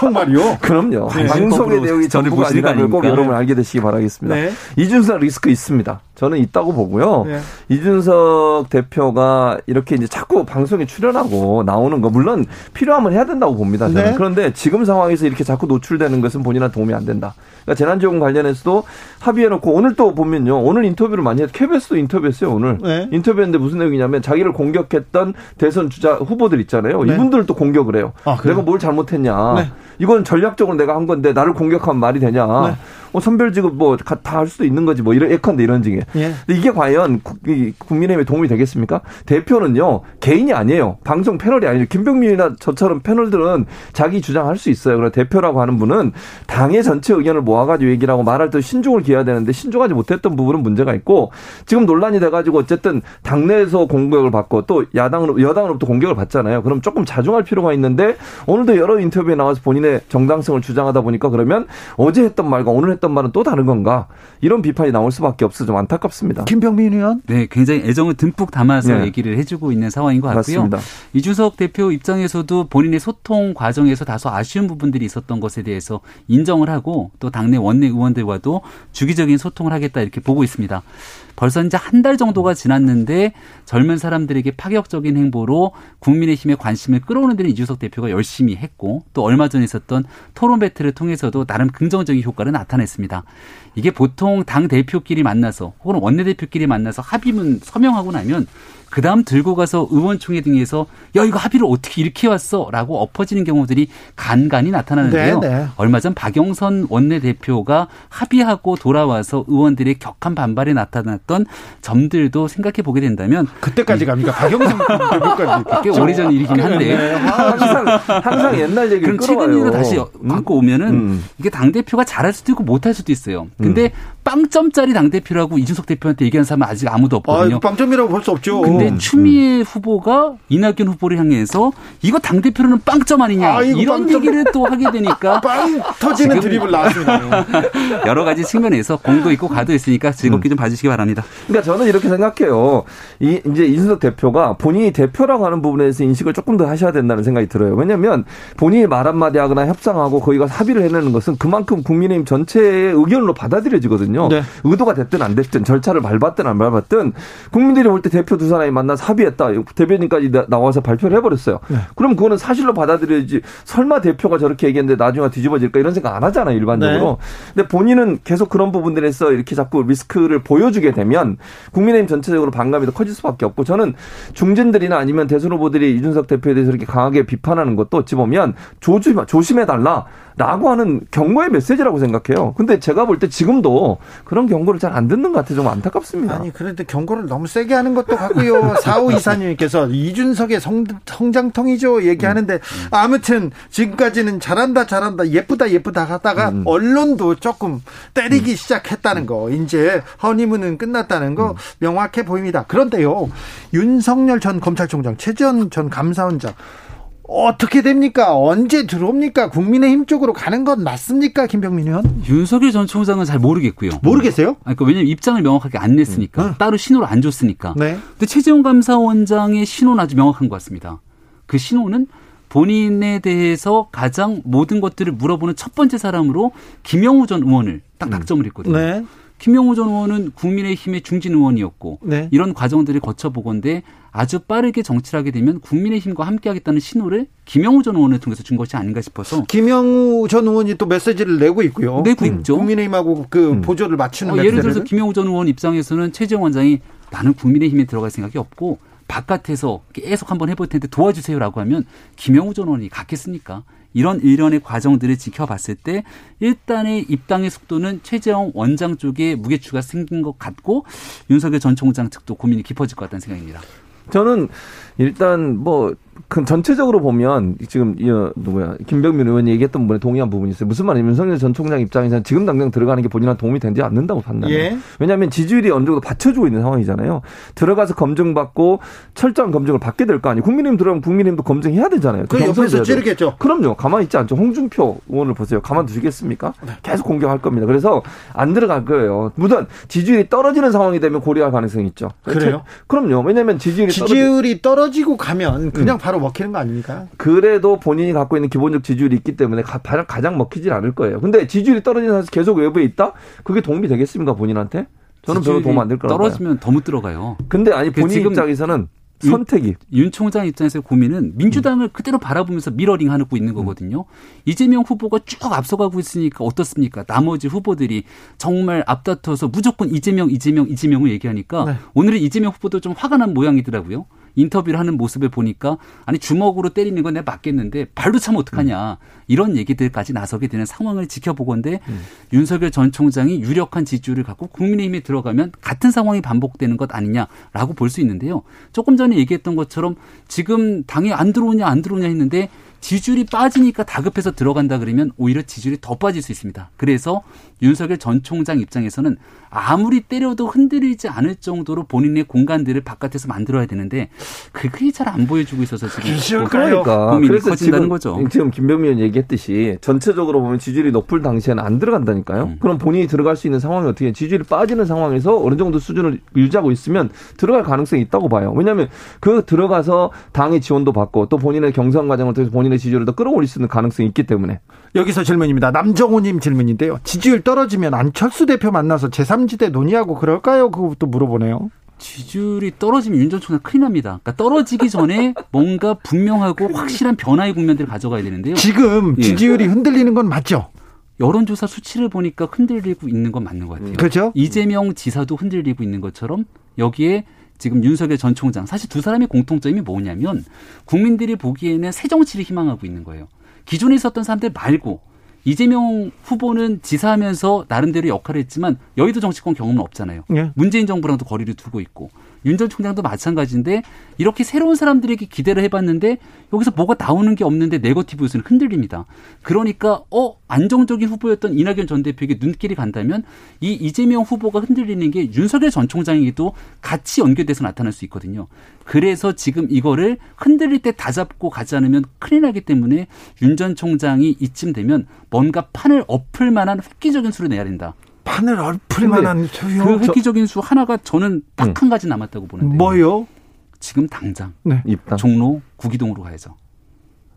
정말요? 그럼요. 네. 방송의 내용이 전부가 아니라는 꼭 여러분 알게 되시기 바라겠습니다. 네. 이준석 리스크 있습니다. 저는 있다고 보고요. 네. 이준석 대표가 이렇게 이제 자꾸 방송에 출연하고 나오는 거 물론 필요하면 해야 된다고 봅니다. 저는. 네. 그런데 지금 상황에서 이렇게 자꾸 노출되는 것은 본인한테 도움이 안 된다. 그러니까 재난지원금 관련해서도 합의해놓고 오늘 또 보면요. 오늘 인터뷰를 많이 해서 KBS도 인터뷰했어요. 오늘 네. 인터뷰했는데 무슨 내용이냐면 자기를 공격했던 대선 주자 후보들 있잖아요. 네. 이분들을 또 공격을 해요. 아, 내가 뭘 잘못했냐. 네. 이건 전략적으로 내가 한 건데 나를 공격하면 말이 되냐. 네. 뭐 선별 지급 뭐 다 할 수도 있는 거지 뭐 이런 예컨대 이런 중에. 예. 근데 이게 과연 국민의힘에 도움이 되겠습니까? 대표는요 개인이 아니에요. 방송 패널이 아니에요. 김병민이나 저처럼 패널들은 자기 주장할 수 있어요. 그러나 대표라고 하는 분은 당의 전체 의견을 모아가지고 얘기를 하고 말할 때 신중을 기해야 되는데 신중하지 못했던 부분은 문제가 있고 지금 논란이 돼가지고 어쨌든 당내에서 공격을 받고 또 야당으로 여당으로부터 공격을 받잖아요. 그럼 조금 자중할 필요가 있는데 오늘도 여러 인터뷰에 나와서 본인의 정당성을 주장하다 보니까 그러면 어제 했던 말과 오늘 했던 했던 말은 또 다른 건가? 이런 비판이 나올 수밖에 없어 좀 안타깝습니다. 김병민 의원? 네, 굉장히 애정을 듬뿍 담아서 네. 얘기를 해주고 있는 상황인 것 같고요. 맞습니다. 이준석 대표 입장에서도 본인의 소통 과정에서 다소 아쉬운 부분들이 있었던 것에 대해서 인정을 하고 또 당내 원내 의원들과도 주기적인 소통을 하겠다 이렇게 보고 있습니다. 벌써 이제 한 달 정도가 지났는데 젊은 사람들에게 파격적인 행보로 국민의힘의 관심을 끌어오는 데는 이준석 대표가 열심히 했고 또 얼마 전에 있었던 토론 배틀을 통해서도 나름 긍정적인 효과를 나타냈습니다. 이게 보통 당 대표끼리 만나서 혹은 원내대표끼리 만나서 합의문 서명하고 나면 그 다음 들고 가서 의원총회 등에서 야 이거 합의를 어떻게 이렇게 왔어라고 엎어지는 경우들이 간간히 나타나는데요. 네네. 네. 얼마 전 박영선 원내대표가 합의하고 돌아와서 의원들의 격한 반발이 나타났던 점들도 생각해 보게 된다면 그때까지 갑니까? 박영선 대표까지 꽤 오래전 일이긴 한데 네. 항상 항상 옛날 얘기를 그럼 최근 일로 다시 음? 갖고 오면은 음. 이게 당 대표가 잘할 수도 있고 못할 수도 있어요. 근데 음. 빵점짜리 당 대표라고 이준석 대표한테 얘기한 사람은 아직 아무도 없거든요. 아, 빵점이라고 볼 수 없죠. 근데 음. 추미애 음. 후보가 이낙연 후보를 향해서 이거 당 대표로는 빵점 아니냐 아, 이런 빵점. 얘기를 또 하게 되니까 빵 터지는 드립을 나왔습니다. 여러 가지 측면에서 공도 있고 가도 있으니까 즐겁게 음. 좀 봐주시기 바랍니다. 그러니까 저는 이렇게 생각해요. 이 이제 이준석 대표가 본인이 대표라고 하는 부분에서 인식을 조금 더 하셔야 된다는 생각이 들어요. 왜냐하면 본인이 말 한마디 하거나 협상하고 거기 가 합의를 해내는 것은 그만큼 국민의힘 전체의 의견으로 받아들여지거든요. 거거든요. 네. 의도가 됐든 안 됐든 절차를 밟았든 안 밟았든 국민들이 볼 때 대표 두 사람이 만나서 합의했다. 대변인까지 나 와서 발표를 해버렸어요. 네. 그럼 그거는 사실로 받아들여야지 설마 대표가 저렇게 얘기했는데 나중에 뒤집어질까 이런 생각 안 하잖아요. 일반적으로. 네. 근데 본인은 계속 그런 부분들에서 이렇게 자꾸 리스크를 보여주게 되면 국민의힘 전체적으로 반감이 더 커질 수밖에 없고 저는 중진들이나 아니면 대선 후보들이 이준석 대표에 대해서 이렇게 강하게 비판하는 것도 어찌 보면 조심, 조심해달라. 라고 하는 경고의 메시지라고 생각해요. 근데 제가 볼 때 지금도 그런 경고를 잘 안 듣는 것 같아서 좀 안타깝습니다. 아니, 그런데 경고를 너무 세게 하는 것도 같고요. 사우 이사님께서 이준석의 성, 성장통이죠. 얘기하는데 음. 아무튼 지금까지는 잘한다, 잘한다, 예쁘다, 예쁘다 하다가 음. 언론도 조금 때리기 음. 시작했다는 거. 이제 허니문은 끝났다는 거 음. 명확해 보입니다. 그런데요. 윤석열 전 검찰총장, 최지원 전 감사원장 어떻게 됩니까? 언제 들어옵니까? 국민의힘 쪽으로 가는 건 맞습니까? 김병민 의원? 윤석열 전 총장은 잘 모르겠고요. 모르겠어요? 그러니까 왜냐면 입장을 명확하게 안 냈으니까. 음. 따로 신호를 안 줬으니까. 네. 근데 최재형 감사원장의 신호는 아주 명확한 것 같습니다. 그 신호는 본인에 대해서 가장 모든 것들을 물어보는 첫 번째 사람으로 김영우 전 의원을 딱 음. 낙점을 했거든요. 네. 김영우 전 의원은 국민의힘의 중진 의원이었고 네. 이런 과정들을 거쳐보건데 아주 빠르게 정치를 하게 되면 국민의힘과 함께하겠다는 신호를 김영우 전 의원을 통해서 준 것이 아닌가 싶어서 김영우 전 의원이 또 메시지를 내고 있고요. 내고 있죠. 국민의힘하고 그 음. 보조를 맞추는 어, 예를 들어서 김영우 전 의원 입장에서는 최재형 원장이 나는 국민의힘에 들어갈 생각이 없고 바깥에서 계속 한번 해볼 텐데 도와주세요라고 하면 김영우 전 의원이 갔겠습니까? 이런 일련의 과정들을 지켜봤을 때 일단의 입당의 속도는 최재형 원장 쪽에 무게추가 생긴 것 같고 윤석열 전 총장 측도 고민이 깊어질 것 같다는 생각입니다. 저는 일단 뭐그 전체적으로 보면 지금 이 누구야 김병민 의원이 얘기했던 부분에 동의한 부분이 있어요. 무슨 말이냐면 윤석열 전 총장 입장에서는 지금 당장 들어가는 게 본인한테 도움이 되지 않는다고 판단해요. 예. 왜냐하면 지지율이 어느 정도 받쳐주고 있는 상황이잖아요. 들어가서 검증받고 철저한 검증을 받게 될 거 아니에요. 국민의힘 들어가면 국민의힘도 검증해야 되잖아요. 그 옆에서 찌르겠죠. 그럼요. 가만히 있지 않죠. 홍준표 의원을 보세요. 가만 두시겠습니까? 네. 계속 공격할 겁니다. 그래서 안 들어갈 거예요. 무슨 지지율이 떨어지는 상황이 되면 고려할 가능성이 있죠. 그래요? 그럼요. 왜냐하면 지지율이 지지율이 떨어지... 떨어지고 가면 그냥 음. 바로 먹히는 거 아닙니까? 그래도 본인이 갖고 있는 기본적 지지율이 있기 때문에 가장 가장 먹히질 않을 거예요. 근데 지지율이 떨어지는 상황에서 계속 외부에 있다? 그게 도움이 되겠습니까 본인한테? 저는 별로 도움 안 될 거라고 떨어지면 더못 들어가요. 근데 아니 본인 지금 입장에서는 선택이 윤, 윤 총장 입장에서 고민은 민주당을 음. 그대로 바라보면서 미러링 하고 있는 거거든요. 음. 이재명 후보가 쭉 앞서가고 있으니까 어떻습니까? 나머지 후보들이 정말 앞다퉈서 무조건 이재명, 이재명, 이재명을 얘기하니까 네. 오늘은 이재명 후보도 좀 화가 난 모양이더라고요. 인터뷰를 하는 모습을 보니까 아니 주먹으로 때리는 건 내가 맞겠는데 발로 차면 어떡하냐 이런 얘기들까지 나서게 되는 상황을 지켜보건데 음. 윤석열 전 총장이 유력한 지지율을 갖고 국민의힘에 들어가면 같은 상황이 반복되는 것 아니냐라고 볼 수 있는데요. 조금 전에 얘기했던 것처럼 지금 당에 안 들어오냐 안 들어오냐 했는데 지지율이 빠지니까 다급해서 들어간다 그러면 오히려 지지율이 더 빠질 수 있습니다. 그래서 윤석열 전 총장 입장에서는 아무리 때려도 흔들리지 않을 정도로 본인의 공간들을 바깥에서 만들어야 되는데 그게 잘 안 보여주고 있어서 지금 그러니까 고민이 커진다는 거죠. 지금 김병민 의원 얘기했듯이 전체적으로 보면 지지율이 높을 당시에는 안 들어간다니까요. 음. 그럼 본인이 들어갈 수 있는 상황이 어떻게 지지율이 빠지는 상황에서 어느 정도 수준을 유지하고 있으면 들어갈 가능성이 있다고 봐요. 왜냐하면 그 들어가서 당의 지원도 받고 또 본인의 경선 과정을 통해서 본인의 지지율을 더 끌어올릴 수 있는 가능성이 있기 때문에 여기서 질문입니다. 남정호님 질문인데요. 지지율 떨어지면 안철수 대표 만나서 제3 지대 논의하고 그럴까요? 그것도 물어보네요. 지지율이 떨어지면 윤 전 총장 큰일 납니다. 그러니까 떨어지기 전에 뭔가 분명하고 확실한 변화의 국면들을 가져가야 되는데요. 지금 예. 지지율이 예. 흔들리는 건 맞죠? 여론조사 수치를 보니까 흔들리고 있는 건 맞는 것 같아요. 그렇죠? 이재명 지사도 흔들리고 있는 것처럼 여기에 지금 윤석열 전 총장 사실 두 사람의 공통점이 뭐냐면 국민들이 보기에는 새 정치를 희망하고 있는 거예요. 기존에 있었던 사람들 말고 이재명 후보는 지사하면서 나름대로 역할을 했지만 여의도 정치권 경험은 없잖아요. 네. 문재인 정부랑도 거리를 두고 있고 윤 전 총장도 마찬가지인데 이렇게 새로운 사람들에게 기대를 해봤는데 여기서 뭐가 나오는 게 없는데 네거티브 요소는 흔들립니다. 그러니까 어 안정적인 후보였던 이낙연 전 대표에게 눈길이 간다면 이 이재명 후보가 흔들리는 게 윤석열 전 총장에게도 같이 연결돼서 나타날 수 있거든요. 그래서 지금 이거를 흔들릴 때 다 잡고 가지 않으면 큰일 나기 때문에 윤 전 총장이 이쯤 되면 뭔가 판을 엎을 만한 획기적인 수를 내야 된다. 판을 엎을 만한 수요? 그 획기적인 수 하나가 저는 딱한 응. 가지 남았다고 보는데. 뭐요? 지금 당장 네. 종로 구기동으로 가야죠.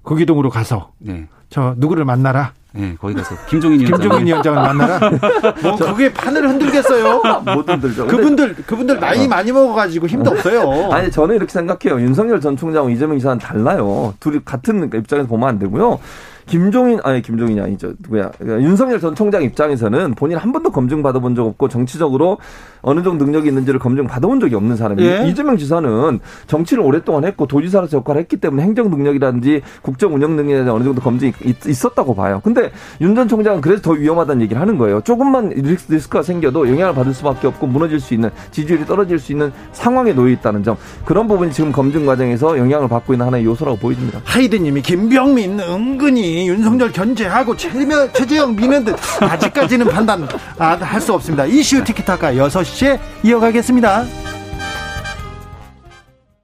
구기동으로 가서 네. 저 누구를 만나라. 네, 거기 가서 김종인 위원장 김종인 위원장을 만나라. 뭐 그게 판을 흔들겠어요. 못 흔들죠. 그분들 그분들 나이 어. 많이 먹어가지고 힘도 없어요. 아니 저는 이렇게 생각해요. 윤석열 전 총장하고 이재명 지사는 달라요. 둘이 같은 입장에서 보면 안 되고요. 김종인 아니 김종인이 아니죠 누구야 그러니까 윤석열 전 총장 입장에서는 본인 한 번도 검증 받아본 적 없고 정치적으로 어느 정도 능력이 있는지를 검증 받아본 적이 없는 사람이에요. 예? 이재명 지사는 정치를 오랫동안 했고 도지사로서 역할을 했기 때문에 행정 능력이라든지 국정 운영 능력에 어느 정도 검증이 있, 었다고 봐요. 근데 윤 전 총장은 그래서 더 위험하다는 얘기를 하는 거예요. 조금만 리스크가 생겨도 영향을 받을 수밖에 없고 무너질 수 있는 지지율이 떨어질 수 있는 상황에 놓여 있다는 점 그런 부분이 지금 검증 과정에서 영향을 받고 있는 하나의 요소라고 보입니다. 하이드님이 김병민 은근히 윤석열 견제하고 최재형 미는 듯 아직까지는 판단 할 수 없습니다. 이슈 티키타카 6시에 이어가겠습니다.